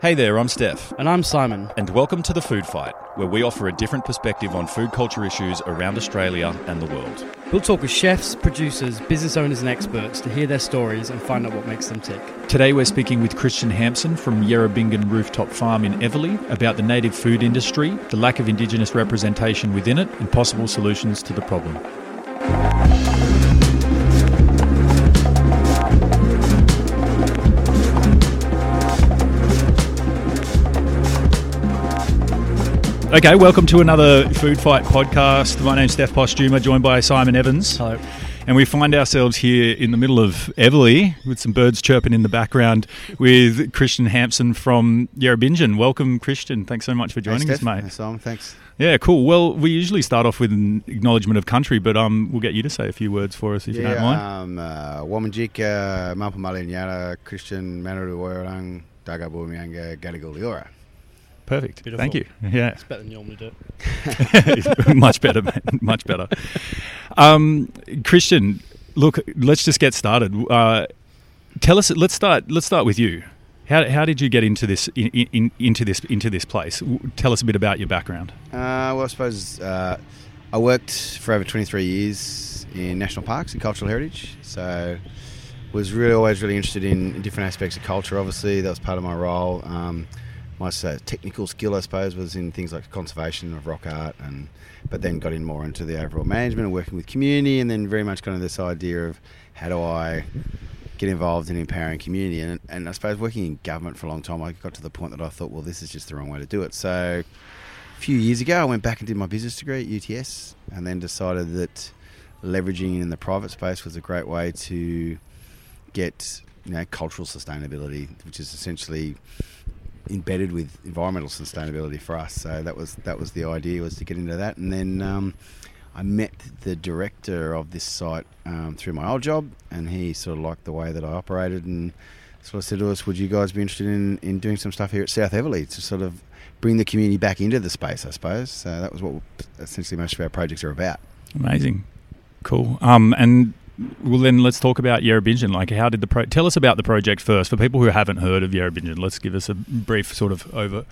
Hey there, I'm Stef, And I'm Simon. and welcome to The Food Fight, where we offer a different perspective on food culture issues around Australia and the world. We'll talk with chefs, producers, business owners, and experts to hear their stories and find out what makes them tick. Today we're speaking with Christian Hampson from Yerrabingin Rooftop Farm in Eveleigh about the native food industry, the lack of Indigenous representation within it, and possible solutions to the problem. Okay, welcome to another Food Fight podcast. My name's Stef Postuma, joined by Simon Evans. Hello. And we find ourselves here in the middle of Eveleigh with some birds chirping in the background with Christian Hampson from Yerrabingin. Welcome, Christian. Thanks so much for joining us, mate. Hey, Simon, thanks. Yeah, cool. Well, we usually start off with an acknowledgement of country, but um, we'll get you to say a few words for us if you don't mind. um, uh, Nyara, Christian, Manaru Woyorang, Dagabu Mianga, Gadigal Perfect. Beautiful. Thank you. Yeah. It's better than you normally do much better, man. Much better. Um, Christian, look, let's just get started. Uh, tell us. Let's start. Let's start with you. How, how did you get into this in, in, into this into this place? Tell us a bit about your background. Uh, well, I suppose uh, I worked for over 23 years in national parks and cultural heritage, so was really always really interested in, in different aspects of culture. Obviously, that was part of my role. Um, my technical skill, I suppose, was in things like conservation of rock art, and but then got in more into the overall management and working with community, and then very much kind of this idea of how do I get involved in empowering community, and, and I suppose working in government for a long time, I got to the point that I thought, well, this is just the wrong way to do it. So a few years ago, I went back and did my business degree at UTS, and then decided that leveraging in the private space was a great way to get you know cultural sustainability, which is essentially embedded with environmental sustainability for us. So that was that was the idea was to get into that, and then um, I met the director of this site um, through my old job, and he sort of liked the way that I operated, and sort of said to us, "Would you guys be interested in, in doing some stuff here at South Eveleigh to sort of bring the community back into the space?" I suppose. So that was what essentially most of our projects are about. Amazing, cool. Um, and well, then let's talk about Yerrabingin. Like, how did the pro- tell us about the project first for people who haven't heard of Yerrabingin? Let's give us a brief sort of over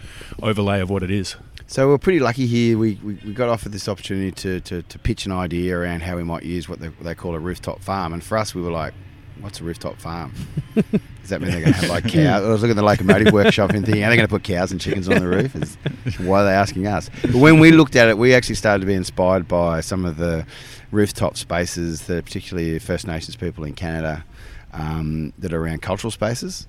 overlay of what it is. So we're pretty lucky here. We, we, we got offered this opportunity to, to, to pitch an idea around how we might use what they, they call a rooftop farm. And for us, we were like, what's a rooftop farm? Does that mean they're going to have like cows? I was looking at the locomotive workshop and thinking, are they going to put cows and chickens on the roof? Is, why are they asking us? But when we looked at it, we actually started to be inspired by some of the rooftop spaces that particularly First Nations people in Canada um, that are around cultural spaces.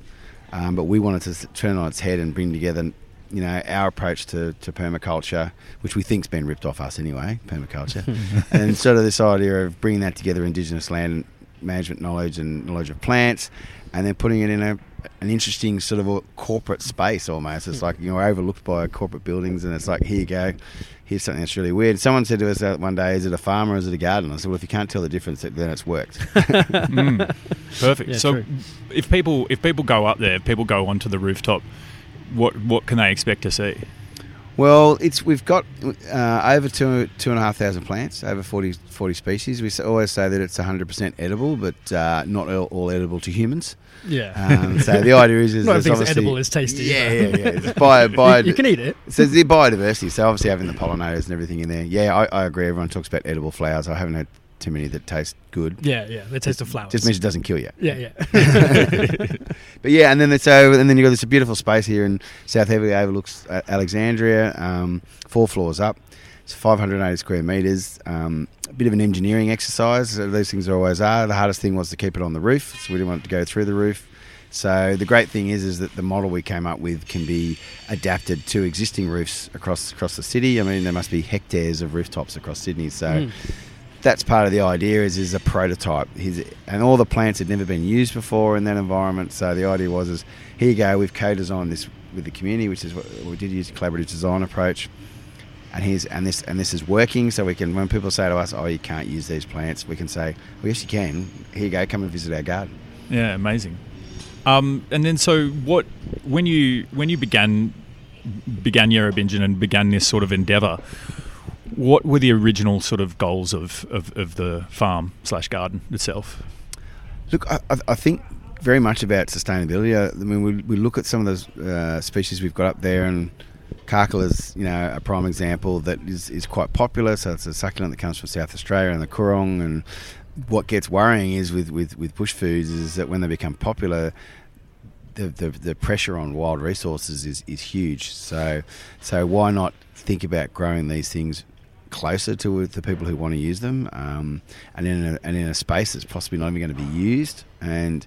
Um, but we wanted to turn it on its head and bring together you know, our approach to, to permaculture, which we think's been ripped off us anyway, permaculture, and sort of this idea of bringing that together, Indigenous land management knowledge and knowledge of plants, and then putting it in a an interesting sort of a corporate space almost. It's like you know overlooked by corporate buildings, and it's like here you go, here's something that's really weird. Someone said to us uh, one day, "Is it a farm or is it a garden?" I said, "Well, if you can't tell the difference, then it's worked." Mm, perfect. Yeah, so, true. if people if people go up there, if people go onto the rooftop, what what can they expect to see? Well, it's we've got uh, over two two and a half thousand plants, over 40, 40 species. We always say that it's hundred percent edible, but uh, not all, all edible to humans. Yeah. Um, so the idea is, is Not everything's edible is tasty. Yeah, yeah, yeah. It's bio, bio, you, can eat it. So the biodiversity. So obviously having the pollinators and everything in there. Yeah, I, I agree. Everyone talks about edible flowers. I haven't heard too many that taste good. Yeah, yeah. They taste of flowers. Just means it doesn't kill you. yeah, yeah. But yeah, and then it's so, and then you got this beautiful space here in South Eveleigh overlooks uh, Alexandria, um, four floors up. It's 580 square meters. Um, a bit of an engineering exercise. uh, These things always are. The hardest thing was to keep it on the roof, so we didn't want it to go through the roof. So the great thing is, is that the model we came up with can be adapted to existing roofs across across the city. I mean, there must be hectares of rooftops across Sydney. So that's part of the idea is is a prototype. He's, and all the plants had never been used before in that environment. So the idea was is here you go. We've co-designed this with the community, which is what we did use a collaborative design approach. And here's and this and this is working. So we can when people say to us, "Oh, you can't use these plants," we can say, "Well, yes, you can. Here you go. Come and visit our garden." Yeah, amazing. Um, and then, so what? When you when you began began Yerrabingin and began this sort of endeavour, what were the original sort of goals of, of, of the farm slash garden itself? Look, I, I- think very much about sustainability. I I mean, we, we look at some of those uh, species we've got up there, and Karkal is, you know, a prime example that is, is quite popular. So it's a succulent that comes from South Australia and the Coorong. And what gets worrying is with, with, with bush foods is that when they become popular, the, the, the pressure on wild resources is, is huge. So so why not think about growing these things closer to the people who want to use them, um, and in a, and in a space that's possibly not even going to be used, and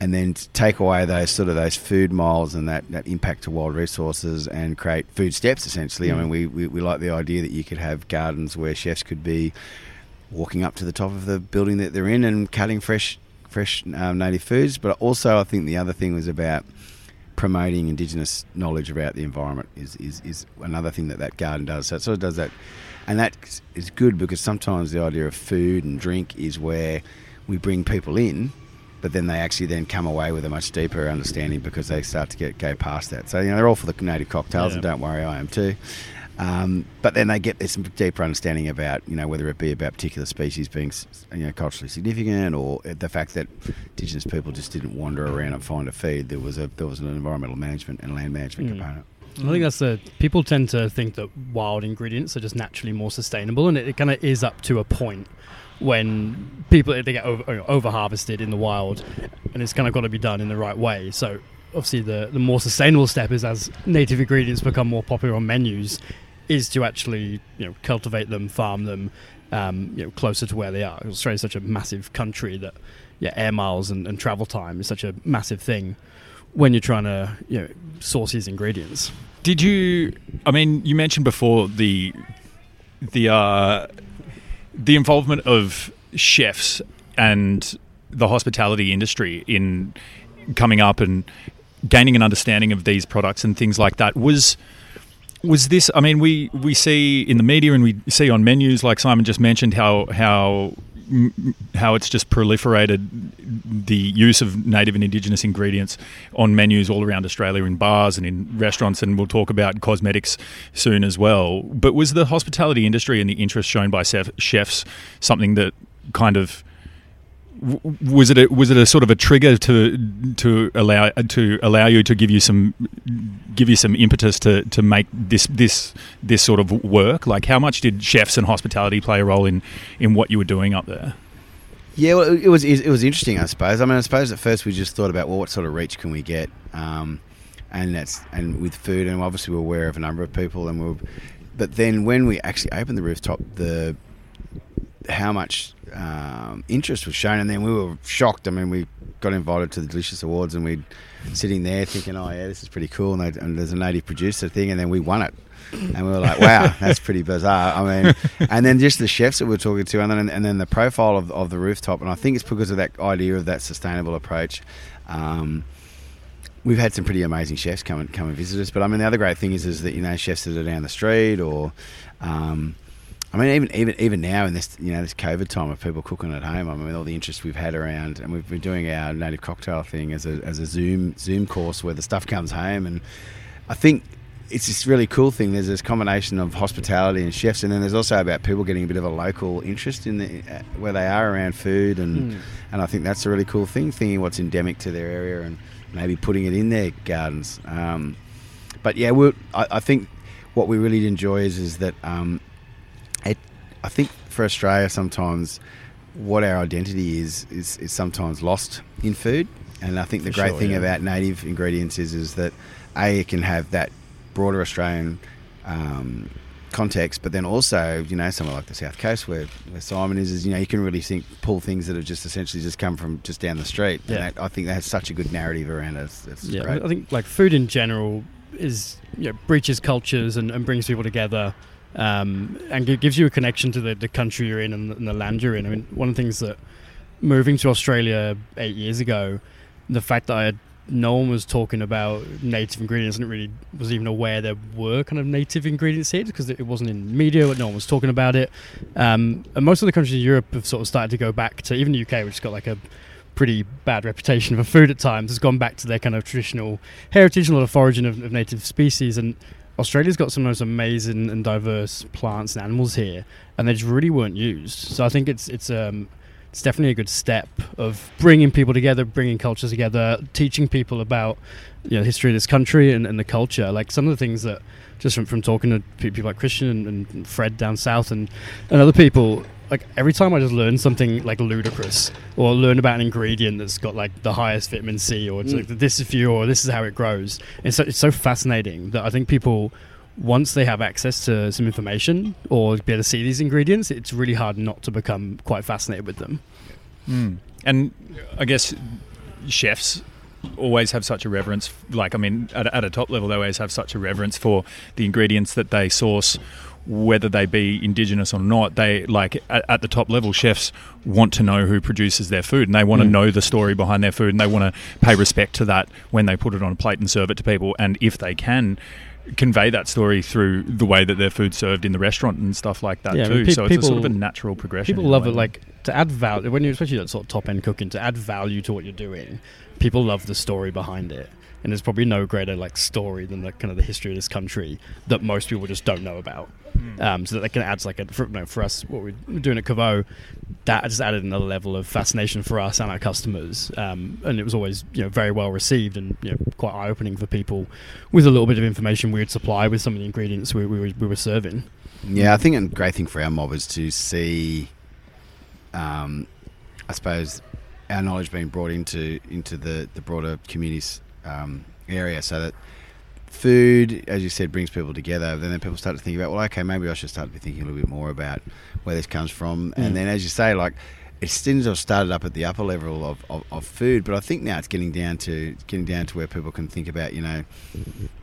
and then to take away those sort of those food miles and that, that impact to wild resources and create food steps essentially. I mean, we, we, we like the idea that you could have gardens where chefs could be walking up to the top of the building that they're in and cutting fresh fresh um, native foods. But also, I think the other thing was about promoting Indigenous knowledge about the environment is, is, is another thing that that garden does. So it sort of does that, and that is good because sometimes the idea of food and drink is where we bring people in. But then they actually then come away with a much deeper understanding because they start to get go past that. So you know they're all for the native cocktails, and don't worry, I am too. Um, but then they get this deeper understanding about, you know, whether it be about particular species being, you know, culturally significant, or the fact that Indigenous people just didn't wander around and find a feed. There was a there was an environmental management and land management component. I think that's the people tend to think that wild ingredients are just naturally more sustainable, and it, it kind of is up to a point when people they get over, over harvested in the wild, and it's kind of got to be done in the right way. So obviously, the the more sustainable step is as native ingredients become more popular on menus, is to actually you know cultivate them, farm them, um, you know closer to where they are. Australia's such a massive country that yeah, air miles and, and travel time is such a massive thing when you're trying to you know source these ingredients. Did you? I mean, you mentioned before the the uh, the involvement of chefs and the hospitality industry in coming up and gaining an understanding of these products and things like that was was this i mean we we see in the media and we see on menus like simon just mentioned how how how it's just proliferated the use of native and indigenous ingredients on menus all around Australia in bars and in restaurants and we'll talk about cosmetics soon as well. But was the hospitality industry and the interest shown by chefs something that kind of was it a, was it a sort of a trigger to to allow to allow you to give you some give you some impetus to, to make this this this sort of work? Like how much did chefs and hospitality play a role in in what you were doing up there? Yeah, well, it was it was interesting, I suppose. I mean, I suppose at first we just thought about well, what sort of reach can we get, um, and that's and with food, and obviously we're aware of a number of people, and we we're, but then when we actually opened the rooftop, the how much um, interest was shown, and then we were shocked. I mean, we got invited to the Delicious Awards, and we sitting there thinking, "Oh yeah, this is pretty cool." And, they, and there's a native producer thing, and then we won it, and we were like, "Wow, that's pretty bizarre." I mean, and then just the chefs that we we're talking to, and then and then the profile of, of the rooftop, and I think it's because of that idea of that sustainable approach. Um, we've had some pretty amazing chefs come and come and visit us. But I mean, the other great thing is is that you know chefs that are down the street, or um, I mean, even even even now in this you know this COVID time of people cooking at home. I mean, all the interest we've had around, and we've been doing our native cocktail thing as a as a Zoom Zoom course where the stuff comes home, and I think. It's this really cool thing. There's this combination of hospitality and chefs, and then there's also about people getting a bit of a local interest in the, uh, where they are around food, and and I think that's a really cool thing. Thinking what's endemic to their area, and maybe putting it in their gardens. Um, but yeah, we're, I, I think what we really enjoy is is that um. I think for Australia sometimes what our identity is, is is sometimes lost in food. And I think the For great sure, thing yeah. about native ingredients is is that a it can have that broader Australian um, context, but then also you know somewhere like the south coast where, where Simon is, is you know you can really think pull things that have just essentially just come from just down the street. Yeah. And that, I think that has such a good narrative around it. Yeah, great. I think like food in general is you know, breaches cultures and, and brings people together, um, and it gives you a connection to the, the country you're in and the, and the land you're in. I mean, one of the things that moving to Australia eight years ago, the fact that I had no one was talking about native ingredients and it really was even aware there were kind of native ingredients here because it wasn't in media, no one was talking about it. Um, and most of the countries in Europe have sort of started to go back to even the UK, which has got like a pretty bad reputation for food at times, has gone back to their kind of traditional heritage and a lot of foraging of, of native species. And Australia's got some of those amazing and diverse plants and animals here, and they just really weren't used. So I think it's it's um it's definitely a good step of bringing people together, bringing cultures together, teaching people about you know the history of this country and, and the culture. Like some of the things that just from, from talking to people like Christian and, and Fred down south and, and other people, like every time I just learn something like ludicrous or learn about an ingredient that's got like the highest vitamin C or it's like this is for you or this is how it grows. It's so, it's so fascinating that I think people once they have access to some information or be able to see these ingredients, it's really hard not to become quite fascinated with them. Mm. And I guess chefs always have such a reverence. Like, I mean, at, at a top level, they always have such a reverence for the ingredients that they source, whether they be indigenous or not. They like at, at the top level, chefs want to know who produces their food, and they want to Mm. know the story behind their food, and they want to pay respect to that when they put it on a plate and serve it to people. And if they can. Convey that story through the way that their food's served in the restaurant and stuff like that Yeah, too. pe- so it's a sort of a natural progression. People love it, like to add value when you especially that sort of top end cooking to add value to what you're doing. People love the story behind it, and there's probably no greater like story than the kind of the history of this country that most people just don't know about. Um, so that they can add like a for, you know, for us what we're doing at Caveau, that just added another level of fascination for us and our customers. Um, and it was always you know very well received and you know quite eye opening for people with a little bit of information we'd supply with some of the ingredients we, we, were, we were serving. Yeah, I think a great thing for our mob is to see, um, I suppose, our knowledge being brought into into the the broader communities um, area, so that food, as you said, brings people together. Then, then people start to think about, well, okay, maybe I should start to be thinking a little bit more about where this comes from. Mm. And then, as you say, like it seems to have started up at the upper level of, of, of food, but I think now it's getting down to getting down to where people can think about, you know,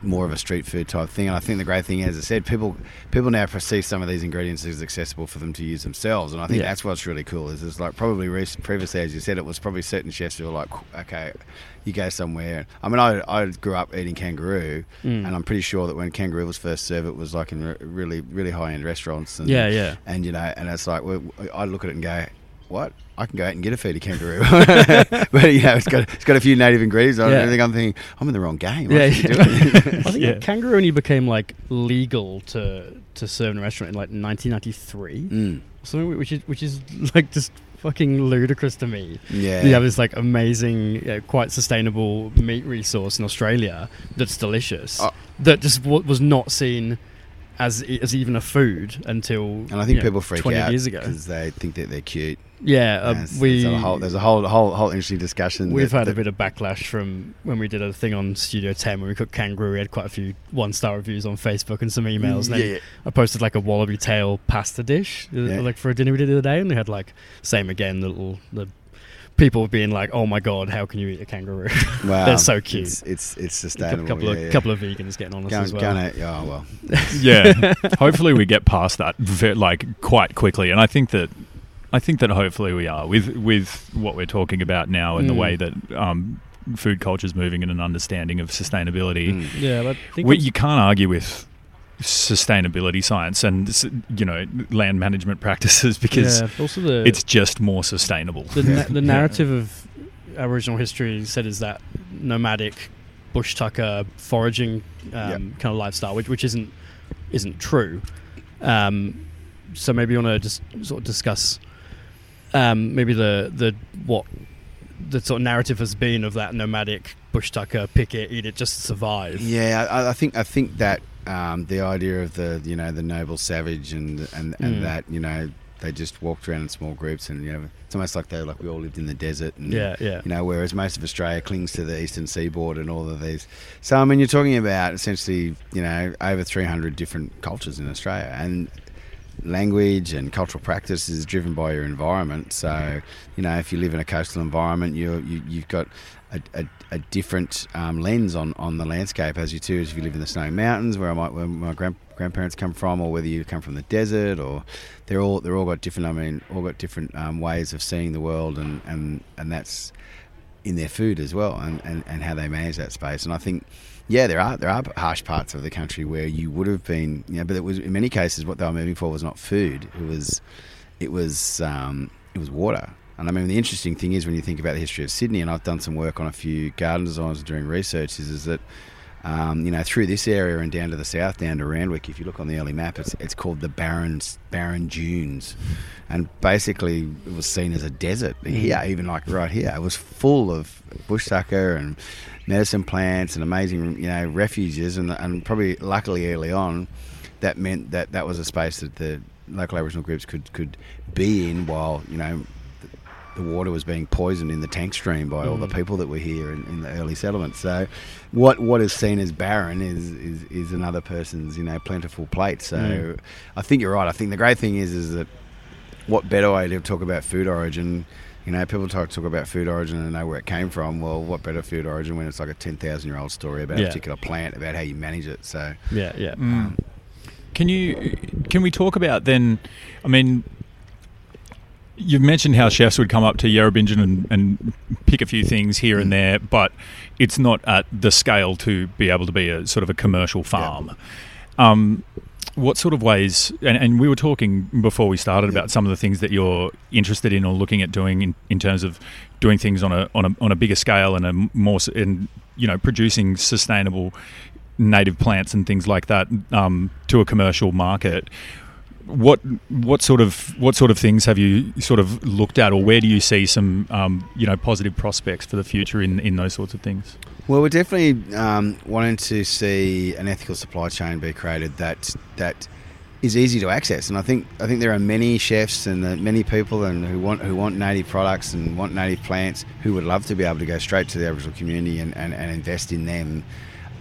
more of a street food type thing. And I think the great thing, as I said, people people now perceive some of these ingredients as accessible for them to use themselves, and I think Yeah. that's what's really cool. Is it's like probably re- previously, as you said, it was probably certain chefs who were like, okay, you go somewhere. I mean, I, I grew up eating kangaroo, Mm. and I'm pretty sure that when kangaroo was first served, it was like in re- really really high end restaurants. And, Yeah, yeah. and you know, and it's like we I look at it and go, what? I can go out and get a feed of kangaroo, but you know, it's got it's got a few native ingredients. on it. Yeah. I think I'm thinking I'm in the wrong game. Yeah, I should be doing it. I think Yeah. kangaroo only became like legal to to serve in a restaurant in like 1993, Mm. something which is which is like just fucking ludicrous to me. Yeah, You have this like amazing, uh, quite sustainable meat resource in Australia that's delicious. Oh. That just w- was not seen as as even a food until And I think you know, people freak 20 out years ago. because they think that they're cute. Yeah, uh, There's- we there's a whole there's a whole whole whole interesting discussion. We've that- had a bit of backlash from when we did a thing on Studio 10 when we cooked kangaroo. We had quite a few one star reviews on Facebook and some emails. And then Yeah, yeah. I posted like a wallaby tail pasta dish, uh, Yeah. like for a dinner we did the other day, and they had like same again the little the people being like, "Oh my god, how can you eat a kangaroo?" Wow, They're so cute. It's it's, it's a sustainable. couple of yeah, yeah. couple of vegans getting on us Going, as well. going out, oh well. yeah. hopefully, we get past that like quite quickly, and I think that I think that hopefully we are with with what we're talking about now and the Mm. way that um, food culture is moving and an understanding of sustainability. Mm. Yeah, but I think We, you can't argue with sustainability science and you know land management practices because yeah, also the it's just more sustainable. the, na- the narrative of Aboriginal history said is that nomadic bush tucker foraging um, Yep. kind of lifestyle, which which isn't isn't true. Um, so maybe you want to just sort of discuss um, maybe the the what the sort of narrative has been of that nomadic bush tucker pick it eat it just survive. Yeah, I, I think I think that um, the idea of the you know the noble savage and and, and Mm. that you know they just walked around in small groups, and you know, it's almost like they like we all lived in the desert. And, Yeah, yeah. You know, whereas most of Australia clings to the eastern seaboard and all of these. So I mean, you're talking about essentially, you know, over 300 different cultures in Australia, and language and cultural practice is driven by your environment. So, you know, if you live in a coastal environment, you, you you've got a, a, a different um, lens on, on the landscape as you do as if you live in the snowy mountains, where I might where my grand, grandparents come from, or whether you come from the desert, or they're all they're all got different. I mean, all got different um, ways of seeing the world, and, and, and that's in their food as well, and, and, and how they manage that space. And I think yeah, there are there are harsh parts of the country where you would have been, you know, but it was in many cases what they were moving for was not food. It was it was um, it was water. And I mean, the interesting thing is when you think about the history of Sydney, and I've done some work on a few garden designs doing research, is, is that um, you know through this area and down to the south, down to Randwick, if you look on the early map, it's it's called the Barren Barren Dunes, and basically it was seen as a desert here, even like right here, it was full of bush tucker and medicine plants and amazing you know refuges, and and probably luckily early on, that meant that that was a space that the local Aboriginal groups could could be in while you know the water was being poisoned in the tank stream by all the mm. people that were here in, in the early settlements. So, what what is seen as barren is, is is another person's you know plentiful plate. So, mm. I think you're right. I think the great thing is is that what better way to talk about food origin? You know, people talk talk about food origin and know where it came from. Well, what better food origin when it's like a ten thousand year old story about a particular plant, about how you manage it. So, Yeah, yeah. Mm. Can you can we talk about then? I mean, you've mentioned how chefs would come up to Yerrabingin and, and pick a few things here and there, but it's not at the scale to be able to be a sort of a commercial farm. Um, what sort of ways? And, and we were talking before we started about some of the things that you're interested in or looking at doing in, in terms of doing things on a on a on a bigger scale and a more and you know producing sustainable native plants and things like that um, to a commercial market. What what sort of what sort of things have you sort of looked at, or where do you see some um, you know positive prospects for the future in, in those sorts of things? Well, we're definitely um, wanting to see an ethical supply chain be created that that is easy to access, and I think I think there are many chefs and many people and who want who want native products and want native plants who would love to be able to go straight to the Aboriginal community and, and, and invest in them,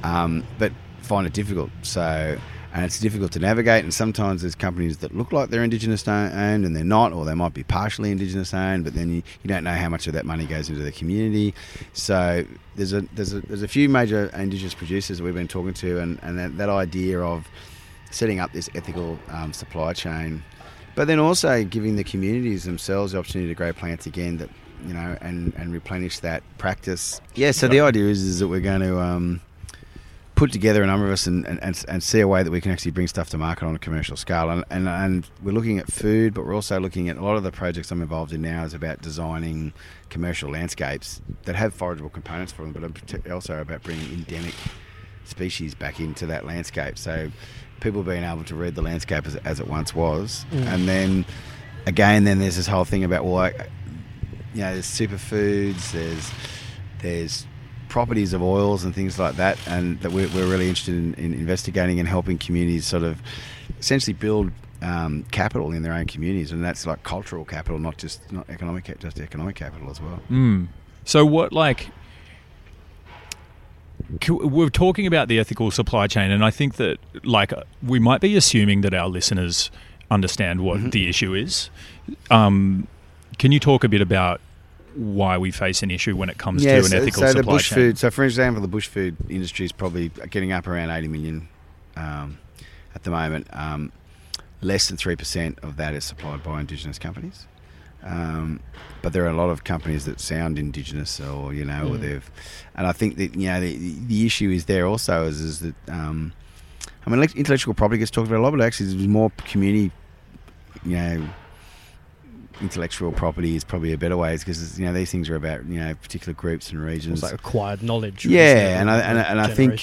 um, but find it difficult. So. And it's difficult to navigate, and sometimes there's companies that look like they're Indigenous owned and they're not, or they might be partially Indigenous owned, but then you, you don't know how much of that money goes into the community. So there's a there's a there's a few major Indigenous producers that we've been talking to, and, and that, that idea of setting up this ethical um, supply chain, but then also giving the communities themselves the opportunity to grow plants again that you know and and replenish that practice. Yeah. So the idea is is that we're going to. Um, put together a number of us and, and, and, see a way that we can actually bring stuff to market on a commercial scale. And, and, and we're looking at food, but we're also looking at a lot of the projects I'm involved in now is about designing commercial landscapes that have forageable components for them, but also about bringing endemic species back into that landscape. So people being able to read the landscape as, as it once was. Mm. And then again, then there's this whole thing about, well, I, you know, there's superfoods, there's there's properties of oils and things like that, and that we're, we're really interested in, in investigating and helping communities sort of essentially build um, capital in their own communities, and that's like cultural capital, not just not economic, just economic capital as well. Mm. So what like we're talking about the ethical supply chain, and I think that like we might be assuming that our listeners understand what the issue is. Um, can you talk a bit about why we face an issue when it comes to an ethical so the supply bush chain? food. So, for example, the bush food industry is probably getting up around 80 million um, at the moment. Um, less than three percent of that is supplied by Indigenous companies. Um, but there are a lot of companies that sound indigenous, or you know, or they've, and I think that you know the, the issue is there also is is that um, I mean intellectual property gets talked about a lot, but actually there's more community, you know, intellectual property is probably a better way because you know these things are about you know particular groups and regions. It's like acquired knowledge. Yeah, and I- and and I think-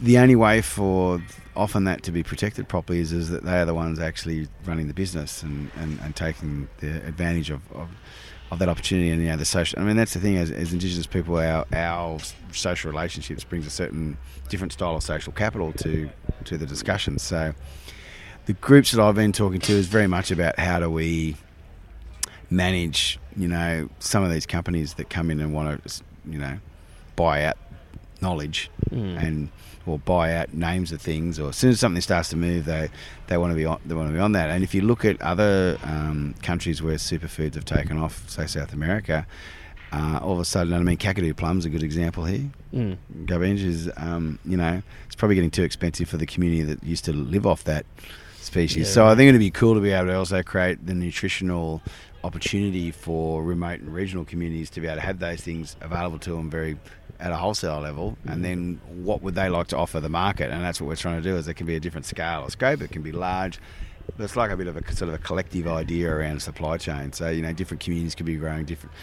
the only way for often that to be protected properly is, is that they are the ones actually running the business and, and, and taking the advantage of, of, of that opportunity and you know the social. I mean that's the thing as, as Indigenous people, our our social relationships brings a certain different style of social capital to to the discussion. So the groups that I've been talking to is very much about how do we manage, you know, some of these companies that come in and want to, you know, buy out knowledge Mm. and or buy out names of things, or as soon as something starts to move, they they want to be on they want to be on that. And if you look at other um, countries where superfoods have taken off, say South America, uh, all of a sudden, I mean, Kakadu plum's a good example here. Mm. Gubinge is, um, you know, it's probably getting too expensive for the community that used to live off that species. Yeah. So I think it'd be cool to be able to also create the nutritional opportunity for remote and regional communities to be able to have those things available to them very at a wholesale level. And then what would they like to offer the market? And that's what we're trying to do is it can be a different scale or scope it can be large but it's like a bit of a sort of a collective idea around supply chain. So you know different communities could be growing different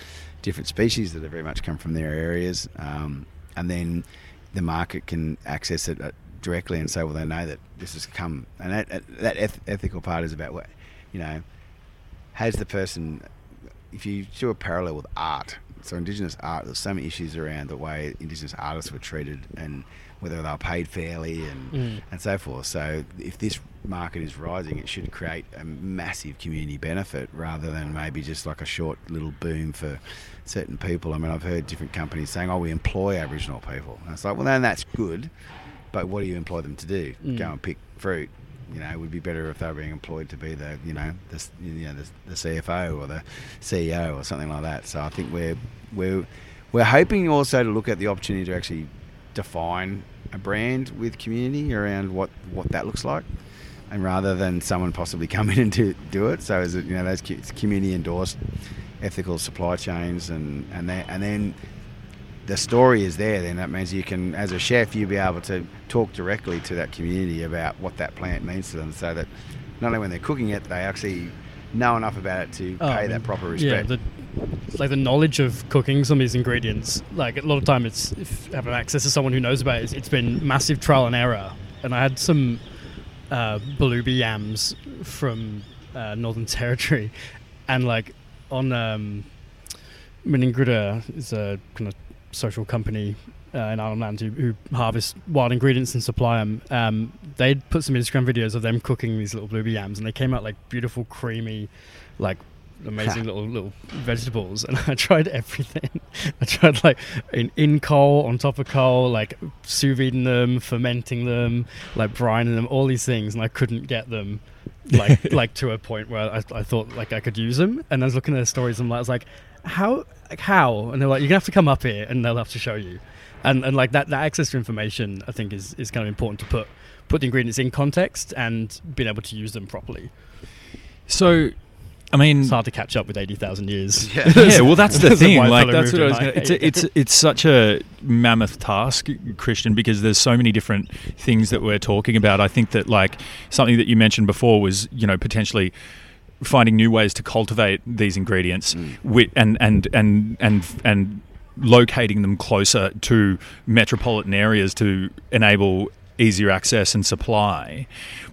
different species that have very much come from their areas um, and then the market can access it uh, directly and say well they know that this has come. And that, that eth- ethical part is about what you know has the person if you do a parallel with art so indigenous art there's so many issues around the way indigenous artists were treated and whether they were paid fairly and Mm. and so forth. So if this market is rising it should create a massive community benefit rather than maybe just like a short little boom for certain people. I mean i've heard different companies saying oh we employ aboriginal people. And it's like well then that's good but what do you employ them to do? Mm. go and pick fruit you know, it would be better if they were being employed to be the, you know, the, you know, the, the CFO or the CEO or something like that. So I think we're we're we're hoping also to look at the opportunity to actually define a brand with community around what what that looks like, and rather than someone possibly come in and do, do it. So is it you know those community endorsed ethical supply chains and and then and then the story is there, then that means you can, as a chef, you'll be able to talk directly to that community about what that plant means to them, so that not only when they're cooking it, they actually know enough about it to Oh, I pay mean, that proper Yeah, respect. the, like the knowledge of cooking some of these ingredients. Like a lot of time, it's if having access to someone who knows about it. It's, it's been massive trial and error. And I had some uh, yams from uh, Northern Territory, and like on um, Meningruda is a kind of social company uh, in Arnhem Land who, who harvest wild ingredients and supply them. Um, they'd put some Instagram videos of them cooking these little blueberry yams, and they came out like beautiful, creamy, like amazing little little vegetables. And I tried everything. I tried like in, in coal, on top of coal, like sous videing them, fermenting them, like brining them, all these things, and I couldn't get them. like like to a point where I, I thought like I could use them, and I was looking at the stories and I was like, how like how? And they're like, you're gonna have to come up here, and they'll have to show you, and and like that that access to information, I think is is kind of important to put put the ingredients in context and being able to use them properly. So, I mean, It's hard to catch up with eighty thousand years. Yeah. yeah, well, that's the thing. Like, that's what I was. Gonna, it's a, it's it's such a mammoth task, Christian, because there's so many different things that we're talking about. I think that like something that you mentioned before was you know potentially finding new ways to cultivate these ingredients wi- and and and and and locating them closer to metropolitan areas to enable easier access and supply.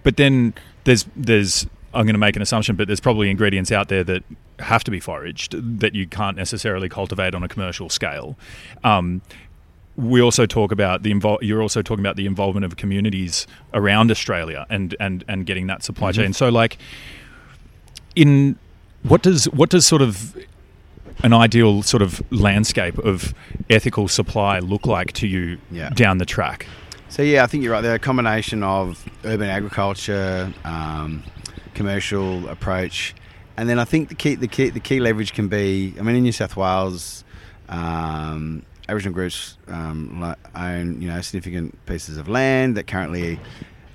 But then there's there's I'm going to make an assumption, but there's probably ingredients out there that have to be foraged that you can't necessarily cultivate on a commercial scale. Um, we also talk about the invol- you're also talking about the involvement of communities around Australia and and and getting that supply chain. So like in what does what does sort of an ideal sort of landscape of ethical supply look like to you Yeah. down the track? So yeah, I think you're right. They're a combination of urban agriculture, um, commercial approach, and then I think the key, the key, the key leverage can be. I mean, in New South Wales, um, Aboriginal groups um, own you know significant pieces of land that currently.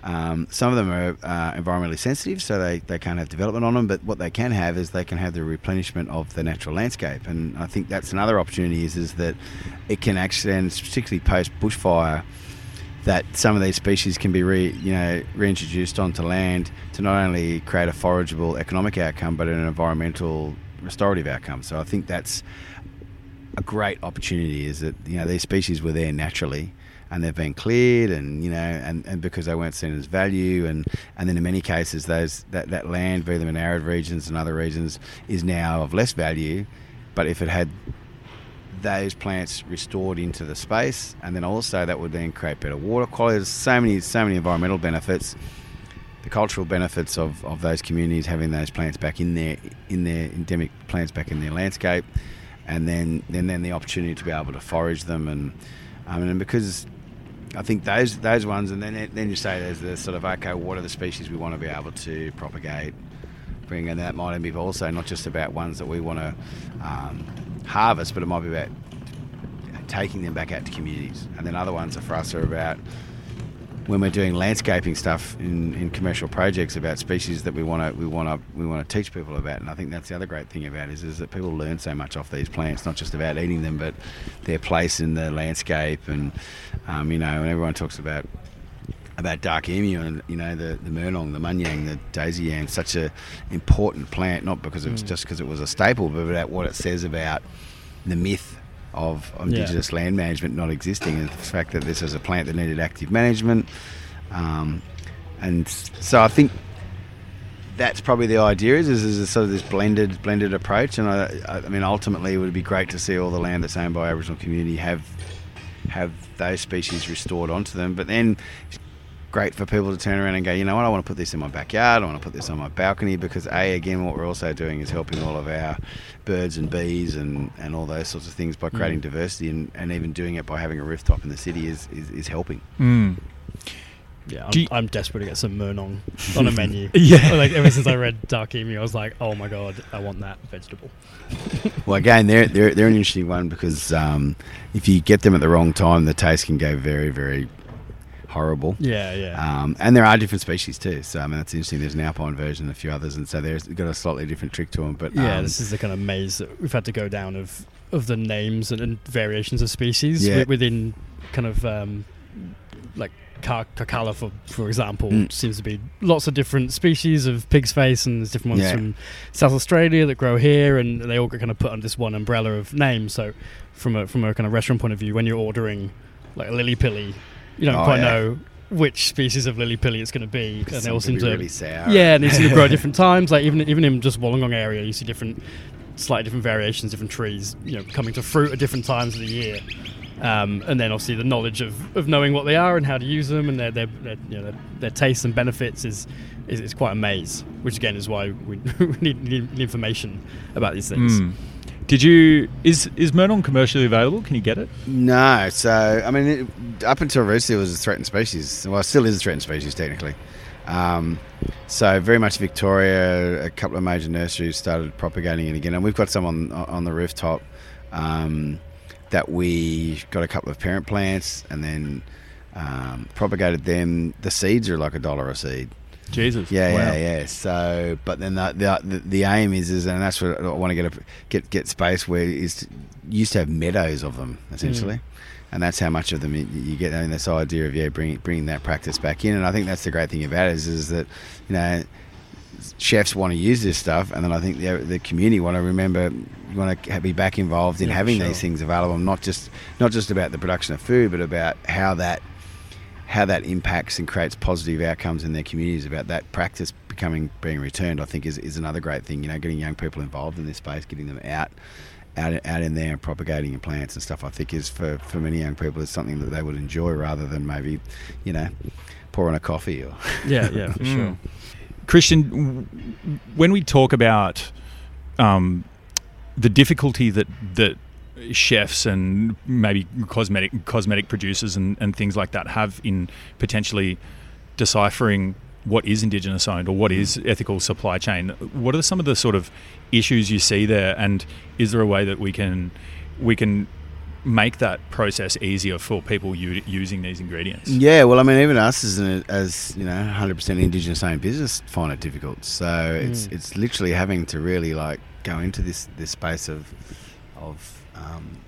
Um, some of them are uh, environmentally sensitive, so they, they can't have development on them. But what they can have is they can have the replenishment of the natural landscape, and I think that's another opportunity. Is is that it can actually, and particularly post bushfire, that some of these species can be re, you know reintroduced onto land to not only create a forageable economic outcome but an environmental restorative outcome. So I think that's a great opportunity. Is that you know these species were there naturally. And they've been cleared, and you know, and, and because they weren't seen as value, and, and then in many cases, those that, that land, be them in arid regions and other regions, is now of less value. But if it had those plants restored into the space, and then also that would then create better water quality. There's so many, so many environmental benefits. the cultural benefits of, of those communities having those plants back in their in their endemic plants back in their landscape, and then then then the opportunity to be able to forage them and um, and because I think those those ones, and then then you say there's the sort of okay, what are the species we want to be able to propagate, bring, and that might be also not just about ones that we want to um, harvest, but it might be about taking them back out to communities, and then other ones for us are about when we're doing landscaping stuff in, in commercial projects about species that we want to we want to we want to teach people about and I think that's the other great thing about it is, is that people learn so much off these plants not just about eating them but their place in the landscape and um, you know and everyone talks about about dark emu and you know the the murnong, the munyang, the daisy yam, such a important plant, not because it was mm. just because it was a staple, but about what it says about the myth of indigenous yeah. land management not existing, and the fact that this is a plant that needed active management. Um, and so I think that's probably the idea is, is, is sort of this blended blended approach. And I, I mean, ultimately, it would be great to see all the land that's owned by Aboriginal community have have those species restored onto them. But then great for people to turn around and go, you know what, I want to put this in my backyard, I want to put this on my balcony because A, again, what we're also doing is helping all of our birds and bees and, and all those sorts of things by creating mm. diversity and, and even doing it by having a rooftop in the city is, is, is helping. Mm. Yeah, I'm, you, I'm, desperate to get some murnong on a menu. yeah, like ever since I read Dark Emu, I was like, oh my god, I want that vegetable. well, again, they're they're, they're an interesting one because um, if you get them at the wrong time, the taste can go very very horrible. Yeah, yeah. Um, and there are different species too. So I mean, that's interesting. There's an alpine version, and a few others, and so they've got a slightly different trick to them. But yeah, um, this is the kind of maze that we've had to go down of of the names and, and variations of species yeah. within kind of um, like Karkalla, for for example, mm. seems to be lots of different species of pig's face, and there's different ones yeah. from South Australia that grow here, and they all get kind of put under this one umbrella of names. So, from a from a kind of restaurant point of view, when you're ordering like a lily pilly you don't oh, quite yeah. know which species of lily pilly it's going to be, and they all seem to really sour. yeah, and they seem to grow at different times. Like even even in just Wollongong area, you see different, slightly different variations, different trees, you know, coming to fruit at different times of the year. Um, and then obviously the knowledge of, of knowing what they are and how to use them and their their, their you know their, their tastes and benefits is, is, is quite a maze. Which again is why we need, need, information about these things. Mm. Did you is is Murnong commercially available? Can you get it? No. So I mean, it, up until recently, it was a threatened species. Well, it still is a threatened species technically. Um, so very much Victoria. A couple of major nurseries started propagating it again, and we've got some on on the rooftop um, that we got a couple of parent plants, and then um, propagated them. The seeds are like a dollar a seed. Jesus. Yeah, wow. yeah, yeah. So, but then the, the the aim is is, and that's what I want to get a, get get space where is to, used to have meadows of them essentially. Mm. And that's how much of them you, you get. I mean, this idea of yeah, bringing bringing that practice back in, and I think that's the great thing about it is, is that you know chefs want to use this stuff, and then I think the, the community want to remember, you want to be back involved in yeah, having sure. these things available, not just not just about the production of food, but about how that how that impacts and creates positive outcomes in their communities about that practice becoming being returned, I think is, is another great thing. You know, getting young people involved in this space, getting them out out out in there and propagating plants and stuff. I think is for, for many young people is something that they would enjoy rather than maybe, you know, pouring a coffee or yeah, yeah, for sure. Mm. Christian, when we talk about um, the difficulty that that chefs and maybe cosmetic cosmetic producers and, and things like that have in potentially deciphering what is indigenous owned or what is ethical supply chain. What are some of the sort of issues you see there, and is there a way that we can we can make that process easier for people u- using these ingredients? Yeah, well, I mean, even us as an, as you know, hundred percent indigenous owned business find it difficult. So mm. it's it's literally having to really like go into this this space of of um,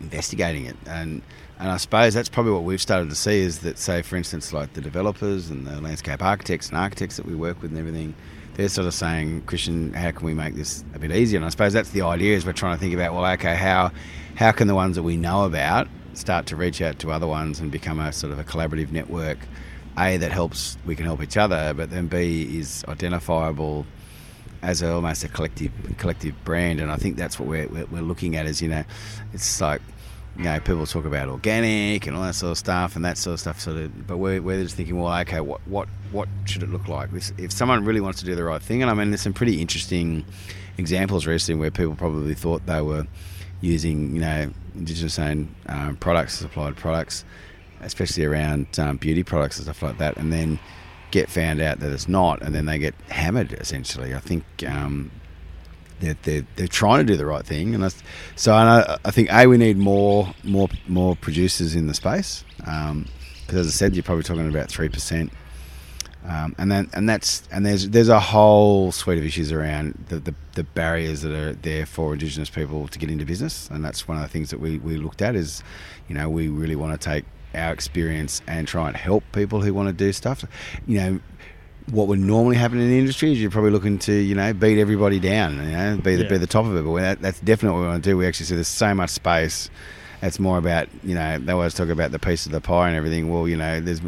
investigating it. And and I suppose that's probably what we've started to see is that, say, for instance, like the developers and the landscape architects and architects that we work with and everything, they're sort of saying, Christian, how can we make this a bit easier? And I suppose that's the idea is we're trying to think about, well, okay, how how can the ones that we know about start to reach out to other ones and become a sort of a collaborative network? A that helps we can help each other, but then B is identifiable as a, almost a collective collective brand, and I think that's what we're, we're, looking at. Is you know, it's like you know, people talk about organic and all that sort of stuff, and that sort of stuff. Sort of, but we're, we're just thinking, well, okay, what what what should it look like? If, if someone really wants to do the right thing, and I mean, there's some pretty interesting examples recently where people probably thought they were using, you know, indigenous owned um, products, supplied products, especially around um, beauty products and stuff like that, and then get found out that it's not, and then they get hammered. Essentially, I think um, they're, they're, they're trying to do the right thing, and that's, so I, I think a we need more more more producers in the space because um, as I said, you're probably talking about three percent. Um, and then, and that's, and there's there's a whole suite of issues around the, the, the, barriers that are there for Indigenous people to get into business, and that's one of the things that we, we looked at is, you know, we really want to take our experience and try and help people who want to do stuff. You know, what would normally happen in the industry is you're probably looking to you know beat everybody down, you know, be the yeah. be the top of it. But that, that's definitely what we want to do. We actually see there's so much space. It's more about you know they always talk about the piece of the pie and everything. Well, you know, there's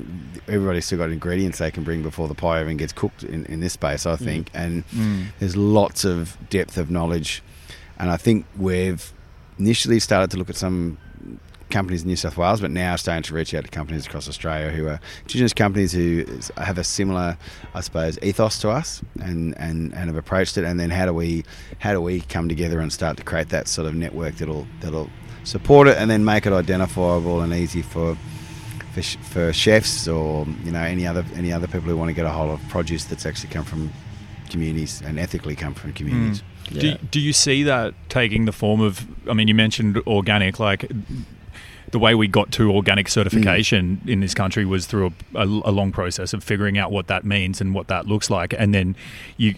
everybody's still got ingredients they can bring before the pie even gets cooked in, in this space. I think, mm. and mm. there's lots of depth of knowledge, and I think we've initially started to look at some companies in New South Wales, but now starting to reach out to companies across Australia who are Indigenous companies who have a similar, I suppose, ethos to us and, and, and have approached it. And then how do we how do we come together and start to create that sort of network that'll that'll support it and then make it identifiable and easy for for, for chefs or you know any other any other people who want to get a hold of produce that's actually come from communities and ethically come from communities. Mm. Yeah. Do, do you see that taking the form of? I mean, you mentioned organic. Like, the way we got to organic certification mm. in this country was through a, a, a, long process of figuring out what that means and what that looks like, and then you.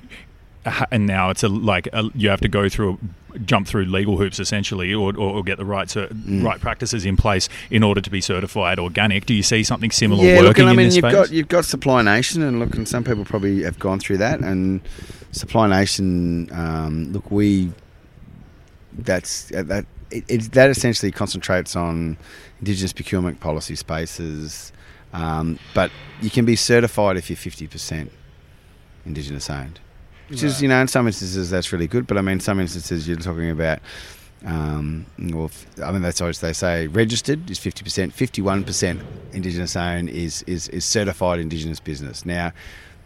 And now it's a like a, you have to go through jump through legal hoops essentially, or, or, or get the right mm. right practices in place in order to be certified organic. Do you see something similar yeah, working look, and I mean, you've space? got you've got Supply Nation, and look, and some people probably have gone through that. And Supply Nation, um, look, we that's uh, that it, it, that essentially concentrates on Indigenous procurement policy spaces, um, but you can be certified if you're 50% Indigenous owned, which right. is, you know, in some instances that's really good, but I mean, some instances you're talking about. Um, well, I mean, that's always they say registered is 50%, 51% Indigenous owned is, is, is certified Indigenous business. Now,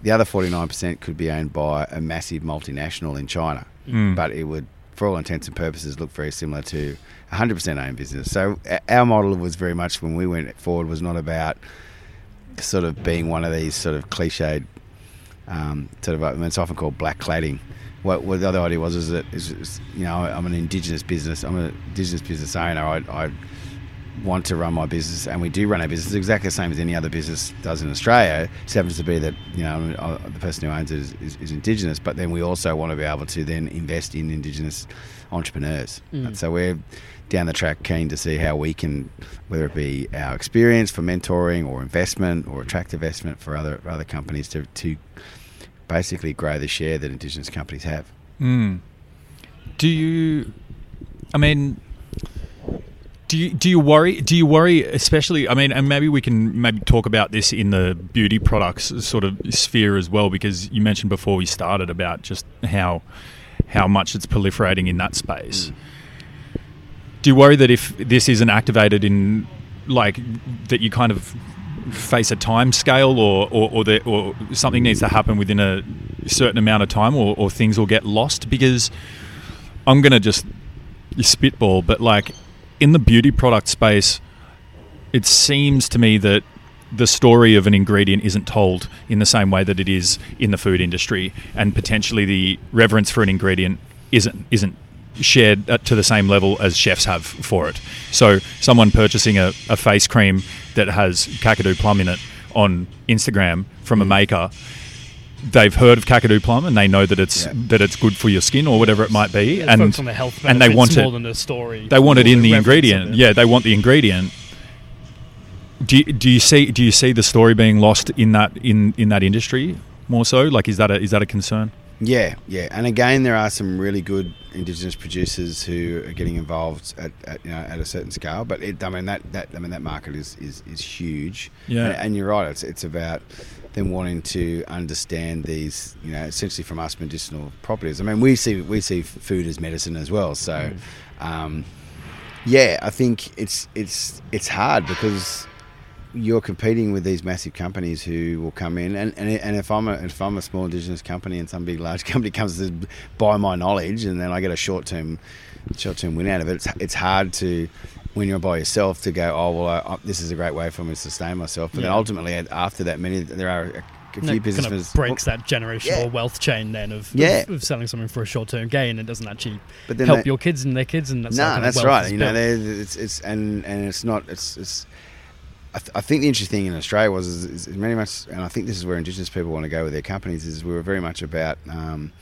the other 49% could be owned by a massive multinational in China, mm. but it would for all intents and purposes, look very similar to 100% owned business. So our model was very much when we went forward was not about sort of being one of these sort of cliched, um, sort of. I mean, it's often called black cladding. What, what the other idea was is that is, is, you know I'm an indigenous business. I'm an indigenous business owner. I, I want to run my business, and we do run our business exactly the same as any other business does in Australia. It just happens to be that you know uh, the person who owns it is, is, is Indigenous, but then we also want to be able to then invest in Indigenous entrepreneurs. Mm. So we're down the track keen to see how we can, whether it be our experience for mentoring or investment or attract investment for other other companies to to basically grow the share that Indigenous companies have. Mm. Do you? I mean, do you do you worry? Do you worry, especially? I mean, and maybe we can maybe talk about this in the beauty products sort of sphere as well, because you mentioned before we started about just how how much it's proliferating in that space. Mm. Do you worry that if this isn't activated in like that, you kind of face a time scale, or or or, that, or something needs to happen within a certain amount of time, or, or things will get lost? Because I'm gonna just spitball, but like in the beauty product space, it seems to me that the story of an ingredient isn't told in the same way that it is in the food industry, and potentially the reverence for an ingredient isn't isn't shared to the same level as chefs have for it. So, someone purchasing a, a face cream that has Kakadu plum in it on Instagram from a mm. maker they've heard of Kakadu plum and they know that it's yeah. that it's good for your skin or whatever it might be, yeah, and the health and they want more it. Than the story. They want it in the ingredient. Yeah, they want the ingredient. Do you, do you see do you see the story being lost in that in, in that industry more so? Like, is that a, is that a concern? Yeah, yeah, and again, there are some really good Indigenous producers who are getting involved at, at you know at a certain scale. But it, I mean that, that I mean that market is is, is huge. Yeah, and, and you're right. It's it's about them wanting to understand these, you know, essentially from us medicinal properties. I mean, we see we see food as medicine as well. So, mm. um, Yeah, I think it's it's it's hard because you're competing with these massive companies who will come in, and, and, and if I'm a if I'm a small indigenous company and some big large company comes to buy my knowledge, and then I get a short term short term win out of it, it's, it's hard to when you're by yourself to go, oh well, I, I, this is a great way for me to sustain myself. But then ultimately, after that, many there are a, a few it businesses kind of breaks that generational Yeah. wealth chain then of, Yeah. of, of selling something for a short term gain. It doesn't actually But then help they- your kids and their kids, and that's no, how kind of that's right. You know, it's it's and and it's not it's it's. I, th- I think the interesting thing in Australia was is, is very much, and I think this is where Indigenous people want to go with their companies. Is we were very much about, um,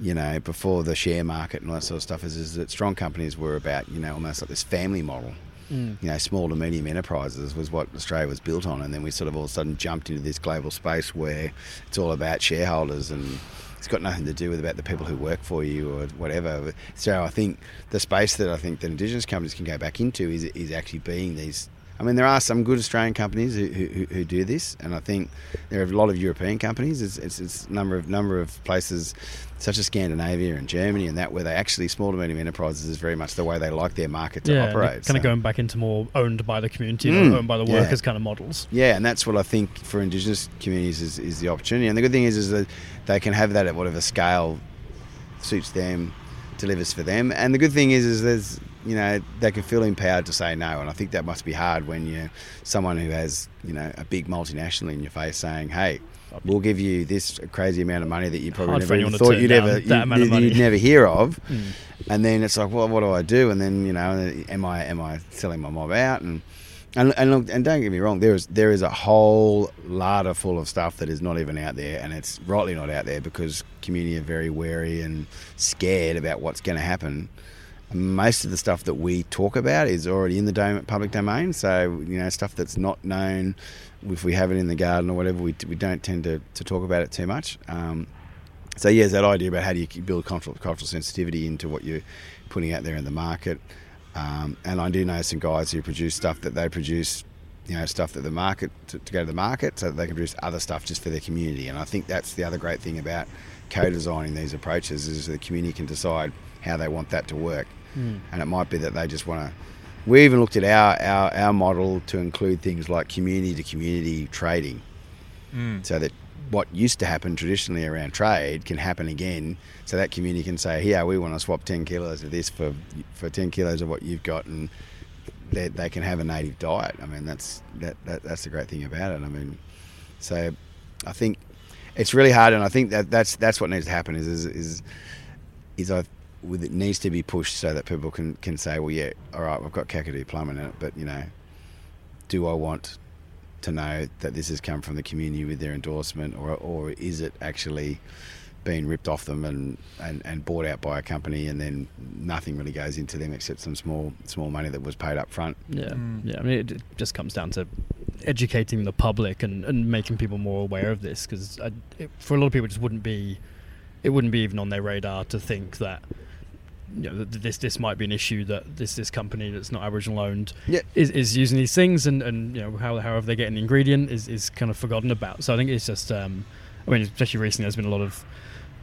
you know, before the share market and all that sort of stuff. Is, is that strong companies were about, you know, almost like this family model. Mm. You know, small to medium enterprises was what Australia was built on, and then we sort of all of a sudden jumped into this global space where it's all about shareholders and it's got nothing to do with about the people who work for you or whatever. So I think the space that I think that Indigenous companies can go back into is is actually being these. I mean, there are some good Australian companies who, who, who do this, and I think there are a lot of European companies. It's, it's, it's a number of number of places, such as Scandinavia and Germany, and that where they actually small to medium enterprises is very much the way they like their market to yeah, operate. kind of going back into more owned by the community, Mm, owned by the yeah. workers kind of models. Yeah, and that's what I think for Indigenous communities is, is the opportunity. And the good thing is, is that they can have that at whatever scale suits them, delivers for them. And the good thing is, is there's you know they can feel empowered to say no. And I think that must be hard when you're someone who has you know a big multinational in your face saying, hey. We'll give you this crazy amount of money that you probably never to thought you'd ever that you, of you'd never hear of, Mm. and then it's like, well, what do I do? And then you know, am I am I selling my mob out? And and and, look, and don't get me wrong, there is there is a whole larder full of stuff that is not even out there, and it's rightly not out there because community are very wary and scared about what's going to happen. Most of the stuff that we talk about is already in the dom- public domain, so you know stuff that's not known. If we have it in the garden or whatever, we, we don't tend to, to talk about it too much. Um, so yeah, that idea about how do you build cultural, cultural sensitivity into what you're putting out there in the market. Um, and I do know some guys who produce stuff that they produce, you know, stuff that the market to, to go to the market, so that they can produce other stuff just for their community. And I think that's the other great thing about co-designing these approaches is the community can decide how they want that to work. Mm. And it might be that they just want to. We even looked at our, our our model to include things like community to community trading mm. so that what used to happen traditionally around trade can happen again. So that community can say, "Here, we want to swap ten kilos of this for for ten kilos of what you've got," and they, they can have a native diet. I mean, that's that, that that's the great thing about it. I mean, so I think it's really hard, and I think that that's that's what needs to happen. Is is is, is I it needs to be pushed so that people can can say, "Well, yeah, all right, we've got Kakadu plum in it, but you know, do I want to know that this has come from the community with their endorsement, or or is it actually being ripped off them and, and, and bought out by a company, and then nothing really goes into them except some small small money that was paid up front. Yeah, mm. yeah. I mean, it, it just comes down to educating the public and, and making people more aware of this because for a lot of people, it just wouldn't be, it wouldn't be even on their radar to think that. You know, this this might be an issue that this this company that's not Aboriginal owned Yeah. is, is using these things and, and you know how however they're getting the ingredient is, is kind of forgotten about. So I think it's just um, I mean especially recently there's been a lot of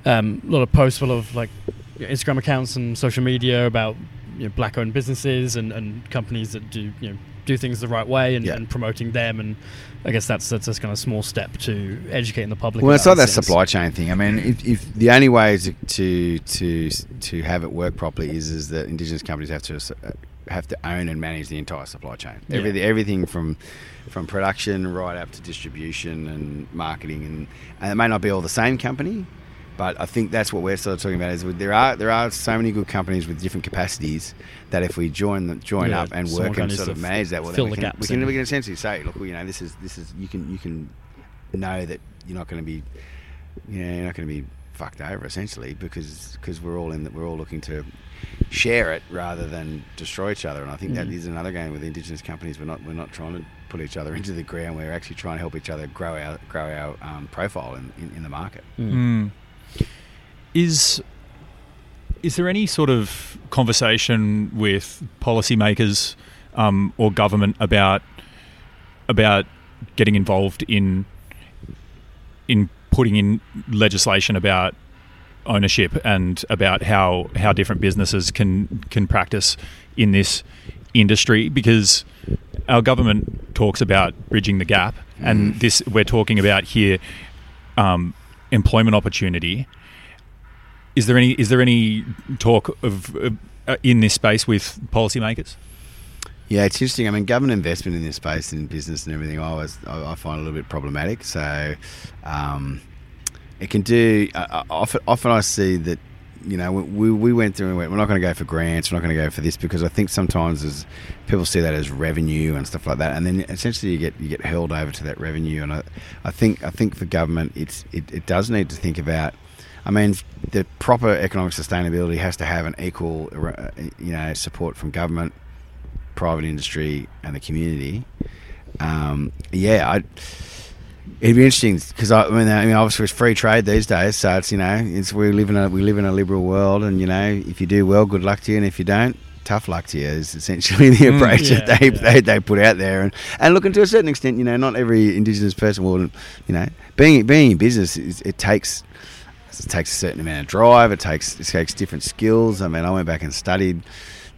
um, a lot of posts full of like Instagram accounts and social media about you know, black-owned businesses and, and companies that do you know do things the right way and, Yeah. and promoting them and I guess that's that's just kind of small step to educating the public. Well, it's like that things. supply chain thing. I mean, if, if the only way to, to to to have it work properly is is that Indigenous companies have to have to own and manage the entire supply chain. Yeah. Everything, everything from from production right up to distribution and marketing, and, and it may not be all the same company, but I think that's what we're sort of talking about. Is there are there are so many good companies with different capacities that if we join the, join Yeah, up and work and sort of manage that, well, fill then we the can, gaps we can in. we can essentially say, look, well, you know, this is this is you can you can know that you're not going to be you know, you're not going to be fucked over essentially because because we're all in that we're all looking to share it rather than destroy each other and I think that Mm. is another game with indigenous companies we're not we're not trying to put each other into the ground we're actually trying to help each other grow our grow our um, profile in, in, in the market Mm. Is is there any sort of conversation with policymakers um, or government about about getting involved in in putting in legislation about ownership and about how how different businesses can can practice in this industry because our government talks about bridging the gap, and this we're talking about here um, employment opportunity. Is there any is there any talk of uh, in this space with policymakers? Yeah, it's interesting. I mean, government investment in this space in business and everything, I always I, I find a little bit problematic. So, um, it can do. Uh, often, often I see that you know, we, we went through and went, we're not going to go for grants, we're not going to go for this because I think sometimes as people see that as revenue and stuff like that, and then essentially you get you get held over to that revenue. And I, I think I think for government, it's it, it does need to think about. I mean, the proper economic sustainability has to have an equal, you know, support from government, private industry, and the community. Um, yeah, I It'd be interesting because I, I, mean, I mean, obviously it's free trade these days, so it's you know, it's we live in a we live in a liberal world, and you know, if you do well, good luck to you, and if you don't, tough luck to you is essentially the mm, approach yeah, that they, yeah. they they put out there, and and looking to a certain extent, you know, not every Indigenous person will, you know, being being in business, it takes it takes a certain amount of drive, it takes it takes different skills. I mean, I went back and studied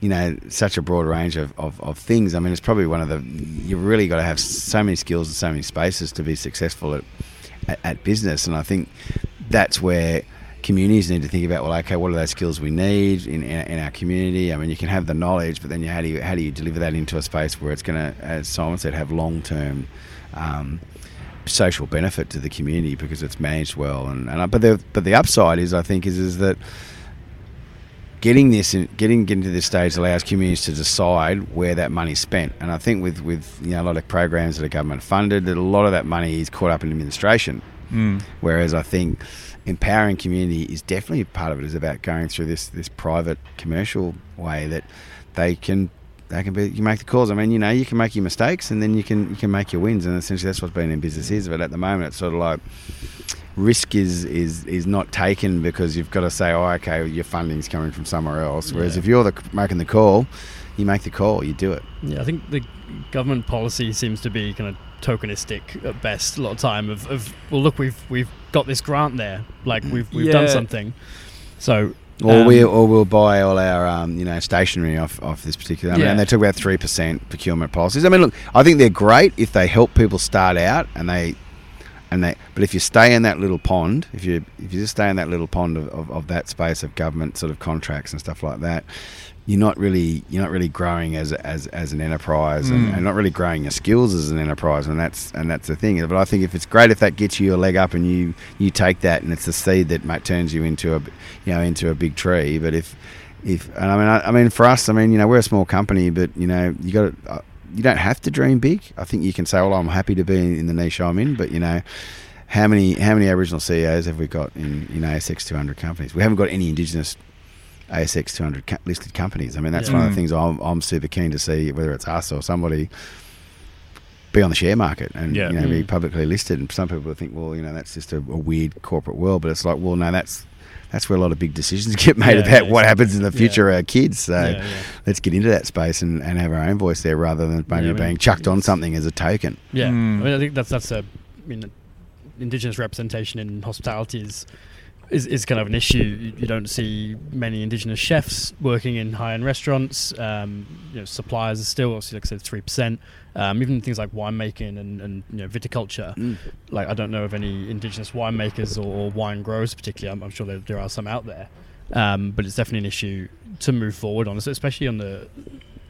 you know, such a broad range of, of, of, things. I mean, it's probably one of the, you've really got to have so many skills and so many spaces to be successful at, at, at, business. And I think that's where communities need to think about, well, okay, what are those skills we need in, in, in our community? I mean, you can have the knowledge, but then you, how, do you, how do you deliver that into a space where it's going to, as Simon said, have long term um, social benefit to the community because it's managed well. And, and but the but the upside is, I think, is is that getting this in, getting getting to this stage allows communities to decide where that money's spent. And I think with with you know a lot of programs that are government funded, that a lot of that money is caught up in administration. Mm. Whereas I think empowering community is definitely part of it. Is about going through this this private commercial way that they can they can be you make the calls. I mean, you know, you can make your mistakes and then you can you can make your wins, and essentially that's what's been in business is. But at the moment, it's sort of like risk is is is not taken because you've got to say, oh, okay, your funding's coming from somewhere else. Whereas yeah. if you're the, making the call, you make the call, you do it. Yeah, I think the government policy seems to be kind of tokenistic at best a lot of time. Of, of well, look, we've we've got this grant there, like we've we've yeah. done something. So or um, we or we'll buy all our um, you know stationery off, off this particular. I mean, yeah. and they talk about three percent procurement policies. I mean, look, I think they're great if they help people start out and they and they, but if you stay in that little pond, if you if you just stay in that little pond of, of, of, that space of government sort of contracts and stuff like that, you're not really you're not really growing as as, as an enterprise mm. and, and, not really growing your skills as an enterprise and that's and that's the thing. But I think if it's great if that gets you a leg up and you you take that and it's the seed that might turns you into a you know into a big tree. But if if and I mean I, I mean for us I mean you know we're a small company but you know you got to, uh, you don't have to dream big. I think you can say, "Well, I'm happy to be in the niche I'm in," but you know, how many how many Aboriginal CEOs have we got in, in ASX 200 companies? We haven't got any Indigenous ASX 200 listed companies. I mean, that's yeah. one of the things I'm, I'm super keen to see, whether it's us or somebody be on the share market and yeah. you know mm. be publicly listed. And some people think, well, you know, that's just a, a, weird corporate world, but it's like, well, no, that's that's where a lot of big decisions get made yeah, about yeah, what happens in the future of our kids. So let's get into that space and, and have our own voice there rather than maybe being chucked on something as a token. Yeah, mm. I mean, I think that's that's a, I mean, indigenous representation in hospitality is is, is kind of an issue. You don't see many Indigenous chefs working in high end restaurants. Um, you know, suppliers are still, obviously, like I said, three percent. Um, even things like winemaking and, and you know, viticulture. Mm. Like I don't know of any Indigenous winemakers or, or wine growers, particularly. I'm, I'm sure there, there, are some out there, um, but it's definitely an issue to move forward on, especially on the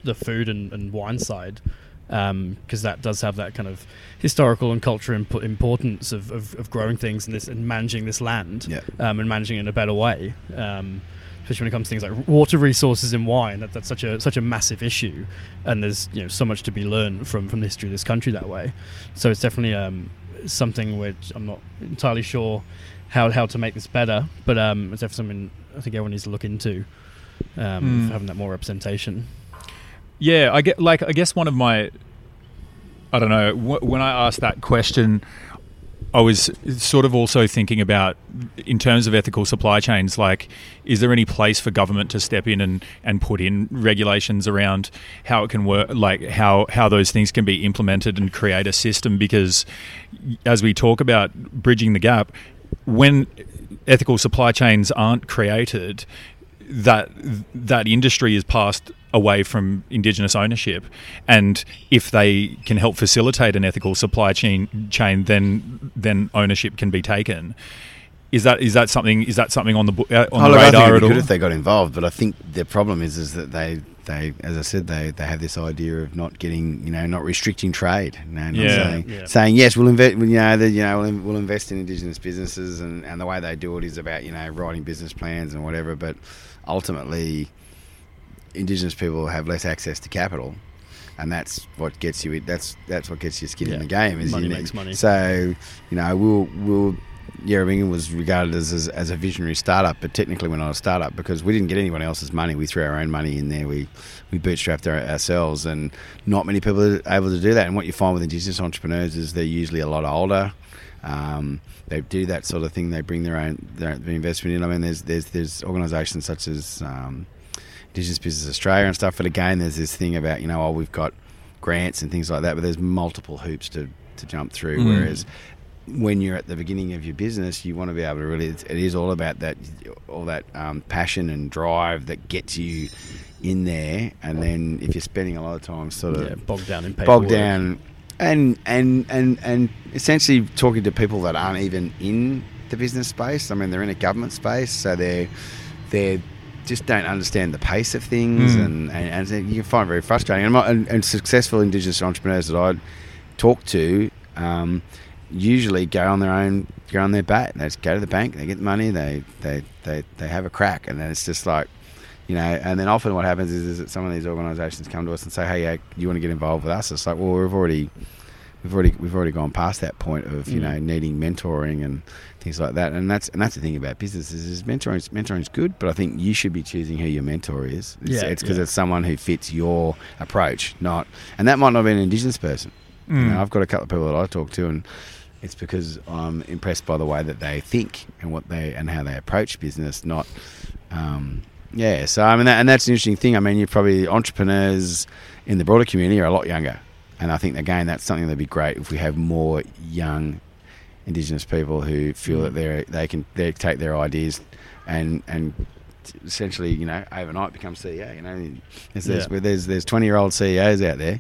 the food and, and wine side because um, that does have that kind of historical and cultural imp- importance of, of, of, growing things and this and managing this land yeah. um, and managing it in a better way. Um, especially when it comes to things like water resources in wine, that, that's such a such a massive issue, and there's you know so much to be learned from from the history of this country that way. So it's definitely um, something which I'm not entirely sure how how to make this better, but um, it's definitely something I think everyone needs to look into mm. having that more representation. Yeah, I get like I guess one of my I don't know when I asked that question, I was sort of also thinking about in terms of ethical supply chains, like is there any place for government to step in and, and put in regulations around how it can work, like how how those things can be implemented and create a system? Because as we talk about bridging the gap, when ethical supply chains aren't created, that that industry is passed away from indigenous ownership and if they can help facilitate an ethical supply chain chain then then ownership can be taken is that is that something is that something on the uh, on oh, the look, I think radar it'd at all good if they got involved, but I think the problem is is that they they as I said they, they have this idea of not getting you know not restricting trade, you know, not Yeah. saying, Yeah. saying yes we'll invest you know the, you know we'll, we'll invest in indigenous businesses and, and the way they do it is about you know writing business plans and whatever, but ultimately indigenous people have less access to capital. And that's what gets you. That's that's what gets your skin in the game. Is Money makes money. So, you know, we'll we'll Yerrabingin was regarded as, as as a visionary startup, but technically we're not a startup because we didn't get anyone else's money. We threw our own money in there. We we bootstrapped our, ourselves, and not many people are able to do that. And what you find with indigenous entrepreneurs is they're usually a lot older. Um, they do that sort of thing. They bring their own their, investment in. I mean, there's there's there's organisations such as um, Indigenous Business Australia and stuff. But again, there's this thing about you know, oh, we've got grants and things like that, but there's multiple hoops to to jump through. Mm. Whereas when you're at the beginning of your business, you want to be able to really. It's, it is all about that, all that um, passion and drive that gets you in there. And then if you're spending a lot of time sort of yeah, bogged down in paperwork. bogged down and and and and essentially talking to people that aren't even in the business space. I mean, they're in a government space, so they're they just don't understand the pace of things, Mm. and, and and you can find it very frustrating. And, my- and, and successful Indigenous entrepreneurs that I talk to. Um, usually go on their own go on their bat they just go to the bank they get the money they they they, they have a crack and then it's just like you know, and then often what happens is, is that some of these organisations come to us and say, "Hey, yeah, you want to get involved with us?" It's like, well, we've already, we've already, we've already gone past that point of you Mm. know needing mentoring and things like that. And that's and that's the thing about businesses is mentoring. Mentoring's good, but I think you should be choosing who your mentor is. It's, Yeah, it's because yeah. it's someone who fits your approach, not, and that might not be an Indigenous person. You Mm. know, I've got a couple of people that I talk to, and it's because I'm impressed by the way that they think and what they and how they approach business, not. Um, yeah, so I mean, that, and that's an interesting thing. I mean, you're probably entrepreneurs in the broader community are a lot younger, and I think again that's something that'd be great if we have more young Indigenous people who feel that they they can they take their ideas and and essentially you know overnight become CEO. You know, there's there's Yeah. there's, there's twenty year old CEOs out there.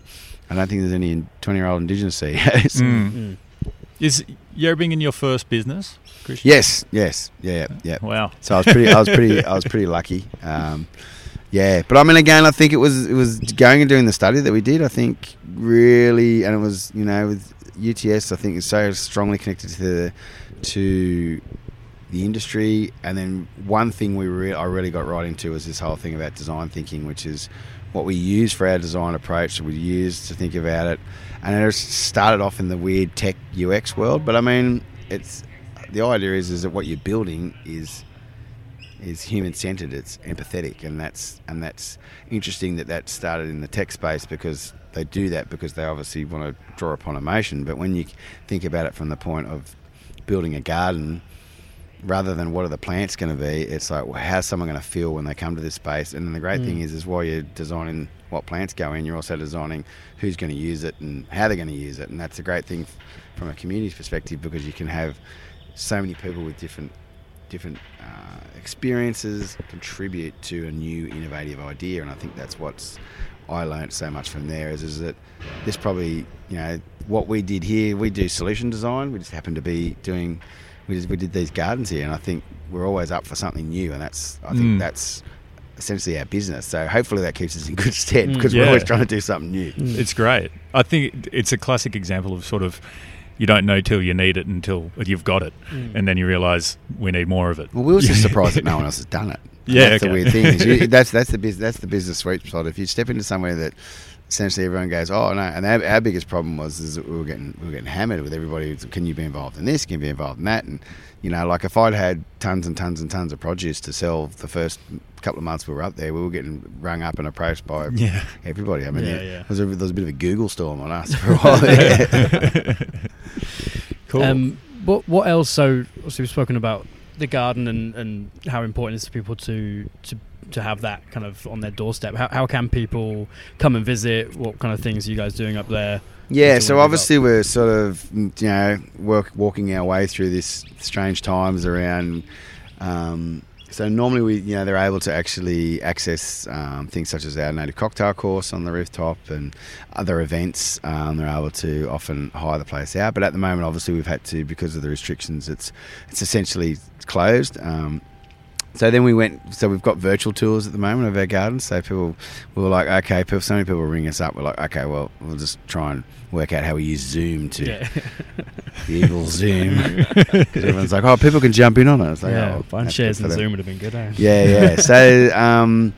I don't think there's any twenty year old Indigenous CEOs. Mm. Mm. Is Yerrabingin your first business, Christian? Yes, yes, yeah, yeah. Wow. So I was pretty, I was pretty, I was pretty lucky. Um, yeah, but I mean, again, I think it was it was going and doing the study that we did. I think really, and it was you know with UTS, I think it's so strongly connected to the to the industry. And then one thing we re- I really got right into was this whole thing about design thinking, which is what we use for our design approach. We use to think about it, and it started off in the weird tech UX world. But I mean, it's the idea is is that what you're building is is human centered. It's empathetic, and that's and that's interesting that that started in the tech space because they do that because they obviously want to draw upon emotion. But when you think about it from the point of building a garden, rather than what are the plants going to be, it's like well, how's someone going to feel when they come to this space. And then the great thing mm. is, is while you're designing what plants go in, you're also designing who's going to use it and how they're going to use it. And that's a great thing from a community's perspective because you can have so many people with different different uh, experiences contribute to a new innovative idea. And I think that's what's I learnt so much from there is, is that this probably you know what we did here. We do solution design. We just happen to be doing we, just, we did these gardens here, and I think we're always up for something new, and that's I think Mm. that's essentially our business. So hopefully that keeps us in good stead Mm. because Yeah. we're always trying to do something new. It's great. I think it's a classic example of sort of you don't know till you need it until you've got it, Mm. and then you realise we need more of it. Well, we were just surprised that no one else has done it. And Yeah, that's okay. the weird thing. Is you, that's that's the business that's the business sweet spot. If you step into somewhere that essentially everyone goes, oh no, and our, our biggest problem was is that we were getting we were getting hammered with everybody. Can you be involved in this? Can you be involved in that? And you know, like if I'd had tons and tons and tons of produce to sell the first couple of months we were up there, we were getting rung up and approached by Yeah. everybody. I mean, Yeah, there, yeah. Was a, there was a bit of a Google storm on us for a while. there. Cool. Um, what what else? So obviously we've spoken about the garden and, and how important it is for people to to to have that kind of on their doorstep. How how can people come and visit? What kind of things are you guys doing up there? Yeah, What do you so obviously we're sort of mm, you know work, walking our way through this strange times around Um, so normally we, you know, they're able to actually access um, things such as our native cocktail course on the rooftop and other events. Um, they're able to often hire the place out, but at the moment, obviously, we've had to because of the restrictions. It's it's essentially closed. Um, so then we went. So we've got virtual tours at the moment of our gardens. So people, we were like, okay. People, so many people ring us up. We're like, okay, well, we'll just try and work out how we use Zoom to Yeah. evil Zoom. Because everyone's like, oh, people can jump in on it. It's like, yeah, oh, that's shares good in for them. Zoom would have been good, eh? Yeah, yeah. So, um,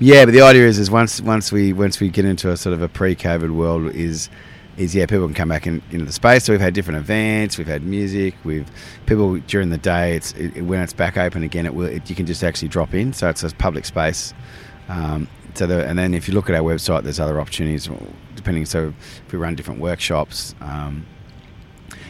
yeah, but the idea is, is once once we once we get into a sort of a pre-COVID world, is is yeah, people can come back in, into the space. So we've had different events, we've had music, we've people during the day. It's it, when it's back open again, it will it, you can just actually drop in. So it's a public space. Um, so the, and then if you look at our website, there's other opportunities depending. So if we run different workshops. Um,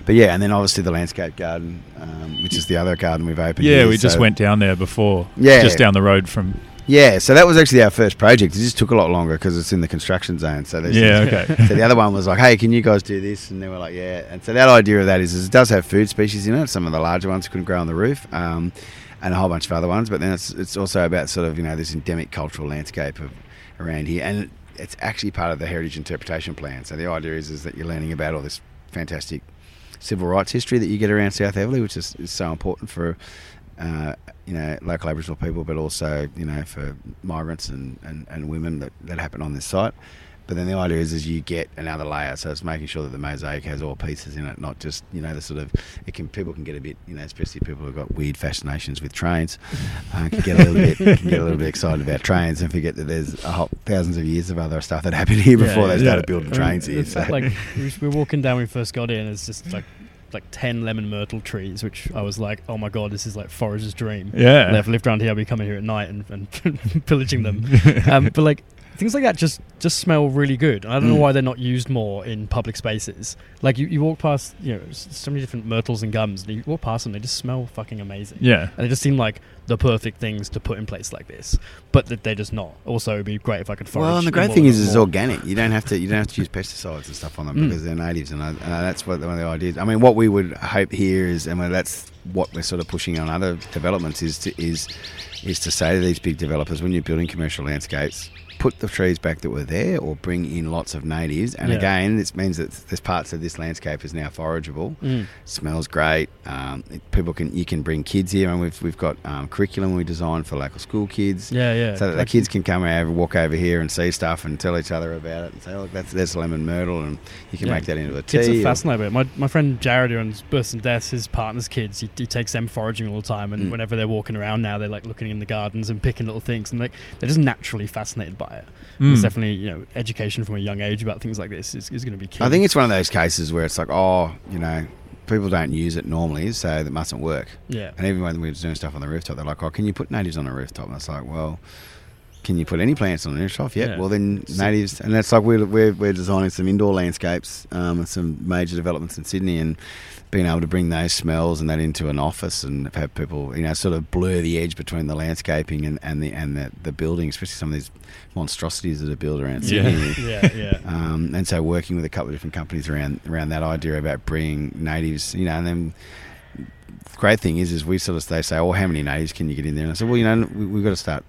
but yeah, and then obviously the landscape garden, um, which is the other garden we've opened. Yeah, here. we just went down there before. Yeah. just down the road from. Yeah, so that was actually our first project. It just took a lot longer because it's in the construction zone. So there's Yeah, okay. so the other one was like, "Hey, can you guys do this?" And they were like, "Yeah." And so that idea of that is, is it does have food species in it. Some of the larger ones couldn't grow on the roof, um, and a whole bunch of other ones. But then it's it's also about sort of you know this endemic cultural landscape of around here, and it's actually part of the heritage interpretation plan. So the idea is is that you're learning about all this fantastic civil rights history that you get around South Eveleigh, which is, is so important for uh, you know local Aboriginal people, but also you know for migrants and, and, and women that, that happen on this site. But then the idea is, is you get another layer, so it's making sure that the mosaic has all pieces in it, not just you know the sort of it can people can get a bit you know especially people who've got weird fascinations with trains uh, can get a little bit can get a little bit excited about trains and forget that there's a whole, thousands of years of other stuff that happened here Yeah, before they yeah. started building I mean, trains here. So. like we we were walking down when we first got in. It's just like like ten lemon myrtle trees, which I was like, oh my god, this is like forager's dream. Yeah. And if I lived around here, I'd be coming here at night and, and pillaging them. um, but like things like that just just smell really good. I don't know Mm. why they're not used more in public spaces. Like you, you walk past, you know, so many different myrtles and gums, and you walk past them, they just smell fucking amazing. Yeah. And they just seem like the perfect things to put in place like this, but that they're just not. Also, it'd be great if I could forage. Well, and the great thing of is, it's organic. You don't have to. You don't have to use pesticides and stuff on them Mm. because they're natives, and, I, and that's what one of the ideas. I mean, what we would hope here is, and that's what we're sort of pushing on other developments is to is is to say to these big developers when you're building commercial landscapes. Put the trees back that were there, or bring in lots of natives. And Yeah. again, this means that there's parts of this landscape is now forageable. Mm. Smells great. Um, it- people can you can bring kids here, and we've we've got um, curriculum we designed for local school kids Yeah, yeah. so that the kids can come over, walk over here and see stuff and tell each other about it and say, look, that's there's lemon myrtle and you can Yeah. make that into a tea. Kids are or- fascinated by it. My, my friend Jared, who owns Births and Deaths, his partner's kids, he, he takes them foraging all the time. And Mm. whenever they're walking around now, they're like looking in the gardens and picking little things. And like they're just naturally fascinated by it. Mm. It's definitely, you know, education from a young age about things like this is, is going to be key. I think it's one of those cases where it's like, oh, you know, people don't use it normally, so that mustn't work. Yeah. And even when we were doing stuff on the rooftop, they're like, oh, can you put natives on the rooftop? And it's like, well, can you put any plants on the rooftop? Yeah. Yeah. Well, then natives, and that's like we're, we're, we're designing some indoor landscapes um, and some major developments in Sydney and being able to bring those smells and that into an office and have people, you know, sort of blur the edge between the landscaping and, and the and the, the building, especially some of these monstrosities that are built around Sydney. yeah, yeah. Um, and so working with a couple of different companies around around that idea about bringing natives, you know, and then the great thing is, is we sort of they say, "Oh, how many natives can you get in there?" And I said, "Well, you know, we, we've got to start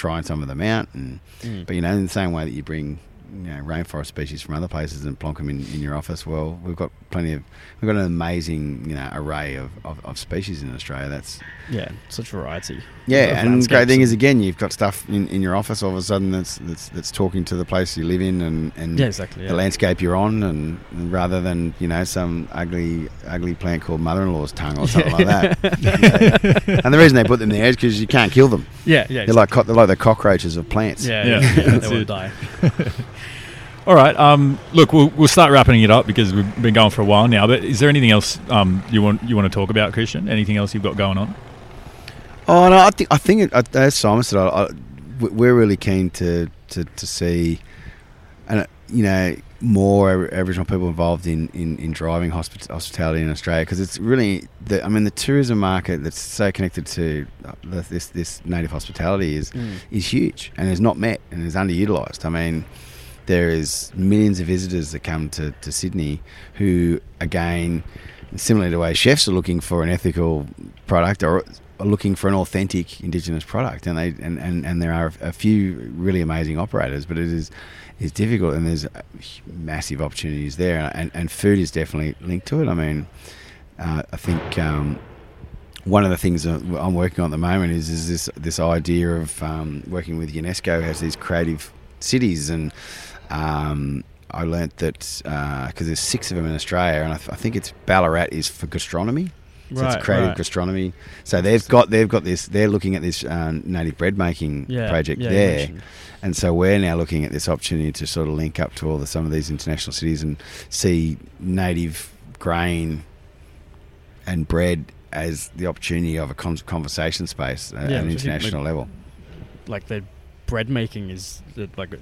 trying some of them out, and Mm. but you know, in the same way that you bring." You know, rainforest species from other places and plonk them in, in your office. Well, we've got plenty of, we've got an amazing, you know, array of, of, of species in Australia. That's Yeah, such variety. yeah, and the great thing is again, you've got stuff in, in your office all of a sudden that's that's, that's talking to the place you live in and, and Yeah, exactly. Yeah. the landscape you're on, and, and rather than you know some ugly ugly plant called mother-in-law's tongue or something like that. and the reason they put them there is because you can't kill them. yeah, yeah. They're like co- they're like the cockroaches of plants. yeah, Yeah, yeah, that's they won't die. All right. Um, look, we'll, we'll start wrapping it up because we've been going for a while now. But is there anything else um, you want you want to talk about, Christian? Anything else you've got going on? Oh no, I think I think it, uh, as Simon said, I, I, we- we're really keen to to, to see, and uh, you know, more Aboriginal people involved in, in, in driving hospi- hospitality in Australia because it's really the I mean the tourism market that's so connected to uh, the- this this native hospitality is Mm. is huge and is not met and is underutilized. I mean, there is millions of visitors that come to, to Sydney who, again, similar to the way chefs are looking for an ethical product or are looking for an authentic Indigenous product, and they and, and, and there are a few really amazing operators, but it is is difficult, and there's massive opportunities there, and, and food is definitely linked to it. I mean, uh, I think. Um, one of the things I'm working on at the moment is, is this this idea of um, working with UNESCO has these creative cities, and um, I learnt that because uh, there's six of them in Australia, and I, th- I, think it's Ballarat is for gastronomy. So right, it's creative right. gastronomy. So they've got they've got this. They're looking at this um, native bread making Yeah, project yeah, there, and so we're now looking at this opportunity to sort of link up to all the some of these international cities and see native grain and bread as the opportunity of a con- conversation space at Yeah, an which I think, international like- level. like the bread making is the, like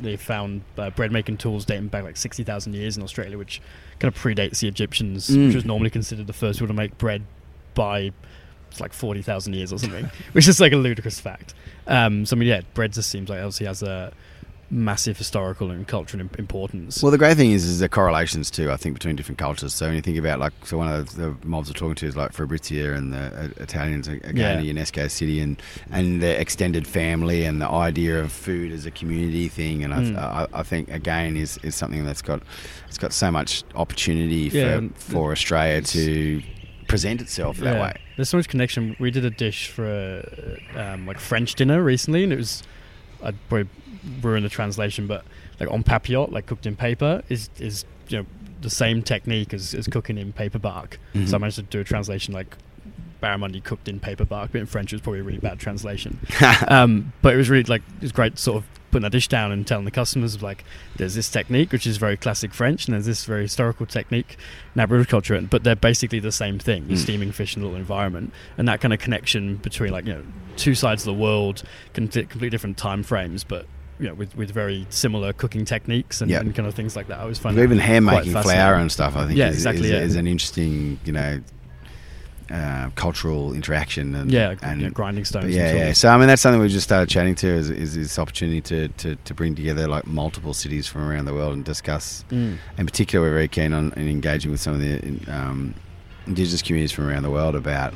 they found uh, bread making tools dating back like 60,000 years in Australia which kind of predates the Egyptians Mm. which was normally considered the first people to make bread by it's like 40,000 years or something which is like a ludicrous fact um, so I mean yeah bread just seems like obviously has a massive historical and cultural importance Well, the great thing is, is the correlations too. I think between different cultures. So when you think about like, so one of the, the mobs we're talking to is like Fabrizia and the uh, Italians again, Yeah. a UNESCO city, and and the extended family and the idea of food as a community thing. And Mm. I, I, I think again is, is something that's got it's got so much opportunity for Yeah, for Australia to present itself that Yeah. way. There's so much connection. We did a dish for a um, like French dinner recently, and it was I'd probably ruin the translation, but like en papillote, like cooked in paper, is is you know the same technique as, as cooking in paper bark. Mhm. So I managed to do a translation like barramundi cooked in paper bark, but in French it was probably a really bad translation. um, but it was really like it was great, sort of putting that dish down and telling the customers of like there's this technique which is very classic French, and there's this very historical technique in Aboriginal culture, but they're basically the same thing. Mm. steaming fish in a little environment, and that kind of connection between like you know two sides of the world, completely different time frames, but you know with, with very similar cooking techniques and, Yeah. and kind of things like that. I always find even hand making flour and stuff. I think Yeah, is, exactly, is, yeah. is an interesting you know uh, cultural interaction and yeah, and you know, grinding stones. Yeah, yeah. So I mean, that's something we just started chatting to is, is this opportunity to, to, to bring together like multiple cities from around the world and discuss. Mm. In particular, we're very keen on in engaging with some of the um, indigenous communities from around the world about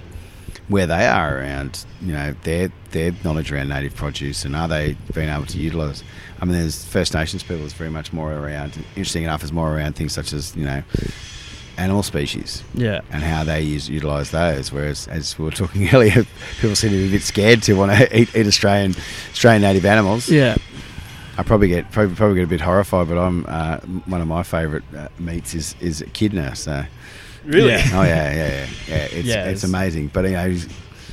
where they are around, you know, their their knowledge around native produce and are they being able to utilise. I mean, there's First Nations people is very much more around. Interesting enough, is more around things such as you know animal species Yeah. and how they use utilize those. Whereas, as we were talking earlier, people seem to be a bit scared to want to eat, eat Australian Australian native animals. Yeah. I probably get probably, probably get a bit horrified, but I'm uh, one of my favourite uh, meats is is echidna. So Really? oh yeah, yeah, yeah, yeah. It's Yeah, it's it's- amazing. But you know,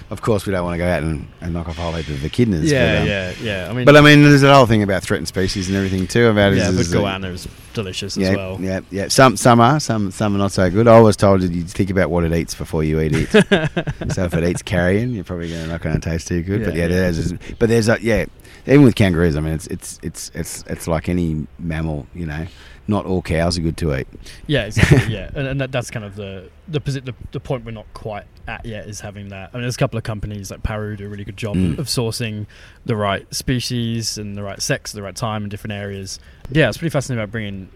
of course, we don't want to go out and, and knock off a whole heap of echidnas. Yeah, but, um, yeah, yeah. I mean, But I mean, there's that whole thing about threatened species and everything too. About yeah, is, but goanna is delicious yeah, as well. yeah, yeah. Some some are, some some are not so good. I was told that you think about what it eats before you eat it. so if it eats carrion, you're probably gonna, not going to taste too good. but Yeah, yeah, yeah. there's but there's a yeah. Even with kangaroos, I mean, it's it's it's it's it's like any mammal. You know, not all cows are good to eat. Yeah, exactly. yeah, and, and that, that's kind of the the, the the point we're not quite at yet is having that. I mean, there's a couple of companies like Paru do a really good job Mm. of sourcing the right species and the right sex at the right time in different areas. Yeah, it's pretty fascinating about bringing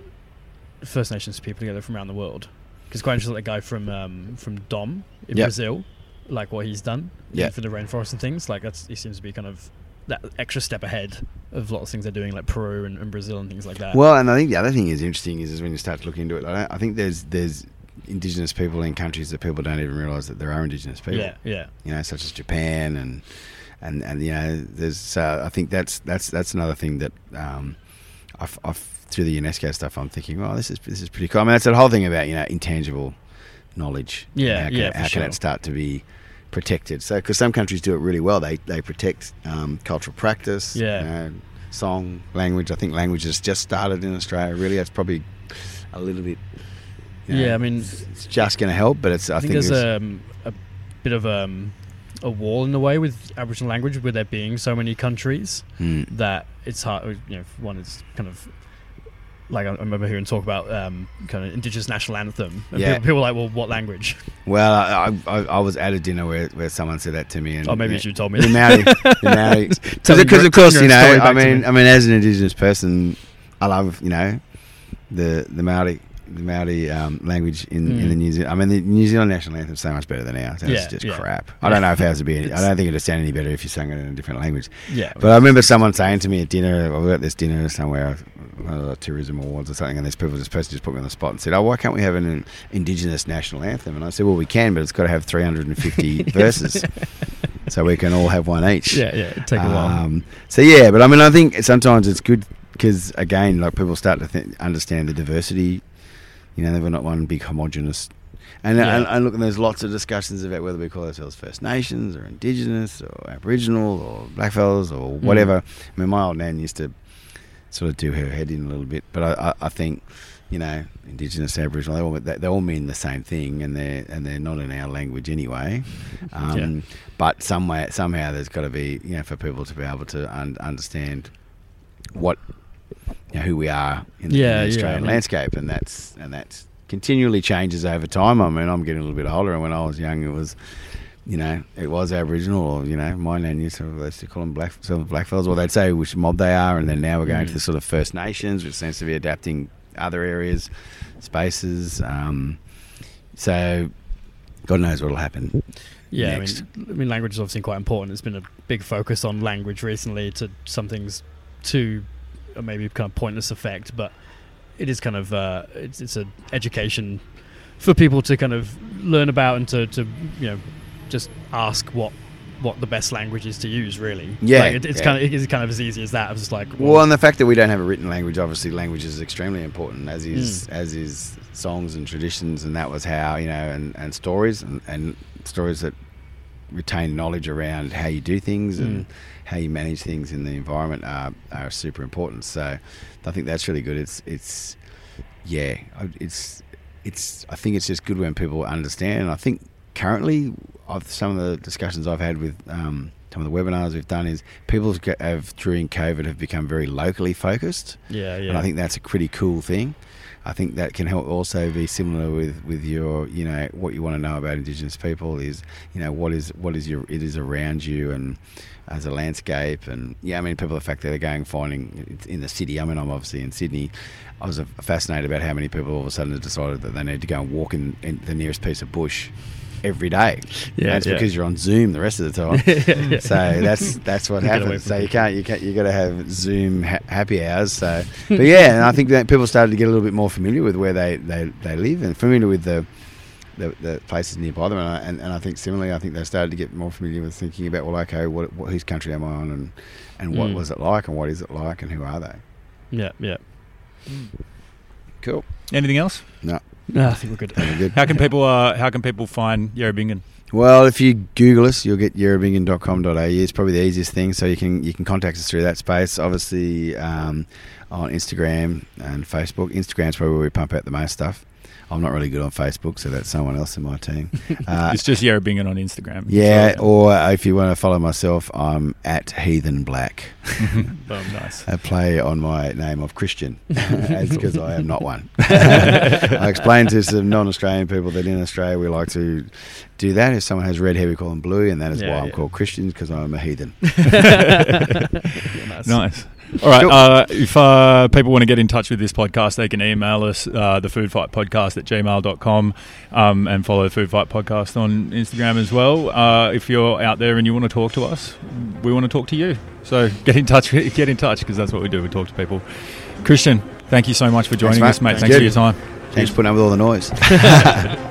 First Nations people together from around the world. Because quite interesting, that guy from um, from Dom in Yep. Brazil, like what he's done Yeah. for the rainforest and things. Like that's he seems to be kind of that extra step ahead of lots of things they're doing, like Peru and, and Brazil and things like that. Well, and I think the other thing is interesting is, is when you start to look into it. I, I think there's there's indigenous people in countries that people don't even realise that there are indigenous people. yeah, yeah. you know, such as Japan and and and you know, there's. Uh, I think that's that's that's another thing that um, I've, I've through the UNESCO stuff. I'm thinking, well, this is this is pretty cool. I mean, that's the whole thing about you know intangible knowledge. Yeah, how can, yeah, how can it start to be protected? So, because some countries do it really well, they they protect um, cultural practice. Yeah. you know, song, language. I think language has just started in Australia. Really, it's probably a little bit. you know, Yeah, I mean, it's just going to help, but it's. I, I, think, think, there's it's- um, a bit of um, a wall in the way with Aboriginal language, with there being so many countries Hmm. that it's hard. You know, one is kind of like I remember hearing talk about um, kind of Indigenous national anthem, and Yeah. people, people were like, "Well, what language?" Well, I, I, I was at a dinner where, where someone said that to me, and Oh, maybe you should have told me. the Maori, the Maori, Tell me because of course you know, I mean, me. I mean, as an Indigenous person, I love you know, the the Maori the Maori um, language in, in the New Zealand. I mean, the New Zealand national anthem is so much better than ours. That's Hmm. Yeah, just yeah. crap. I don't know if ours would be. Any, I don't think it'd sound any better if you sang it in a different language. Yeah. But I remember someone saying to me at dinner, I was at this dinner somewhere, one of the tourism awards or something, and this people, this person just put me on the spot and said, "Oh, why can't we have an indigenous national anthem?" And I said, "Well, we can, but it's got to have 350 verses, so we can all have one each." yeah, yeah. It'd take a while. Um, so yeah, but I mean, I think sometimes it's good because again, like people start to think, understand the diversity. You know, we're not one big homogenous. And, Yeah. and, and look, there's lots of discussions about whether we call ourselves First Nations or Indigenous or Aboriginal or Blackfellas or Mm. whatever. I mean, my old nan used to sort of do her head in a little bit, but I, I, I think you know, Indigenous, Aboriginal, they all, they, they all mean the same thing, and they're and they're not in our language anyway. Um, Yeah. But some way, somehow, there's got to be, you know, for people to be able to un- understand what, you know, who we are in the, in Yeah, the yeah, Australian I mean- landscape, and that's and that's continually changes over time. I mean, I'm getting a little bit older, and when I was young, it was. You know, it was Aboriginal, or you know, my used to they used to call them black, some blackfellas, or they'd say which mob they are, and then now we're going to the sort of First Nations, which seems to be adapting other areas, spaces. Um, so, God knows what'll happen. Yeah, next. I mean, I mean, language is obviously quite important. It's been a big focus on language recently to something's to maybe kind of pointless effect, but it is kind of uh, it's it's an education for people to kind of learn about and to, to you know just ask what what the best language is to use. Really, Yeah, Like, it, it's yeah. kind of it is kind of as easy as that. I was just like, Well, and the fact that we don't have a written language, obviously, language is extremely important, as is as is songs and traditions, and that was how you know, and, and stories and, and stories that retain knowledge around how you do things and how you manage things in the environment are, are super important. So, I think that's really good. It's it's yeah, I- it's it's. I think it's just good when people understand. And I think currently, of some of the discussions I've had with um, some of the webinars we've done is people have, have during COVID have become very locally focused, yeah, yeah, and I think that's a pretty cool thing. I think that can help also be similar with, with your you know what you want to know about Indigenous people is you know what is what is your it is around you and as a landscape and yeah I mean people the fact that they're going finding in the city I mean I'm obviously in Sydney I was fascinated about how many people all of a sudden have decided that they need to go and walk in, in the nearest piece of bush every day. Yeah, that's yeah. because you're on Zoom the rest of the time. So that's that's what happens. So you can't you can't you got to have Zoom ha- happy hours. So, but yeah, and I think that people started to get a little bit more familiar with where they, they, they live and familiar with the the, the places nearby them. And I, and, and I think similarly, I think they started to get more familiar with thinking about well, okay, what, what whose country am I on, and and what Mm. was it like, and what is it like, and who are they? yeah, yeah. Cool. Anything else? No, No, I think we're good. very good. How can people uh, how can people find Yerrabingin? Well, if you Google us, you'll get yerrabingin.com.au. It's probably the easiest thing. So you can you can contact us through that space. Obviously, um, on Instagram and Facebook. Instagram's probably where we pump out the most stuff. I'm not really good on Facebook, so that's someone else in my team. Uh, it's just Yerrabingin on Instagram. yeah, So- or if you want to follow myself, I'm at Heathen Black. Nice. A play on my name of Christian, because I am not one. I explained to some non-Australian people that in Australia we like to do that. If someone has red hair, we call them blue, and that is Yeah, why I'm yeah. called Christian because I'm a heathen. nice. Nice. All right. Uh, if uh, people want to get in touch with this podcast, they can email us, uh, the Food Fight Podcast at gmail.com, um, and follow the Food Fight Podcast on Instagram as well. Uh, if you're out there and you want to talk to us, we want to talk to you. So get in touch. Get in touch because that's what we do. We talk to people. Christian, thank you so much for joining mate. us, mate. Thank Thanks you. for your time. Thanks for putting up with all the noise.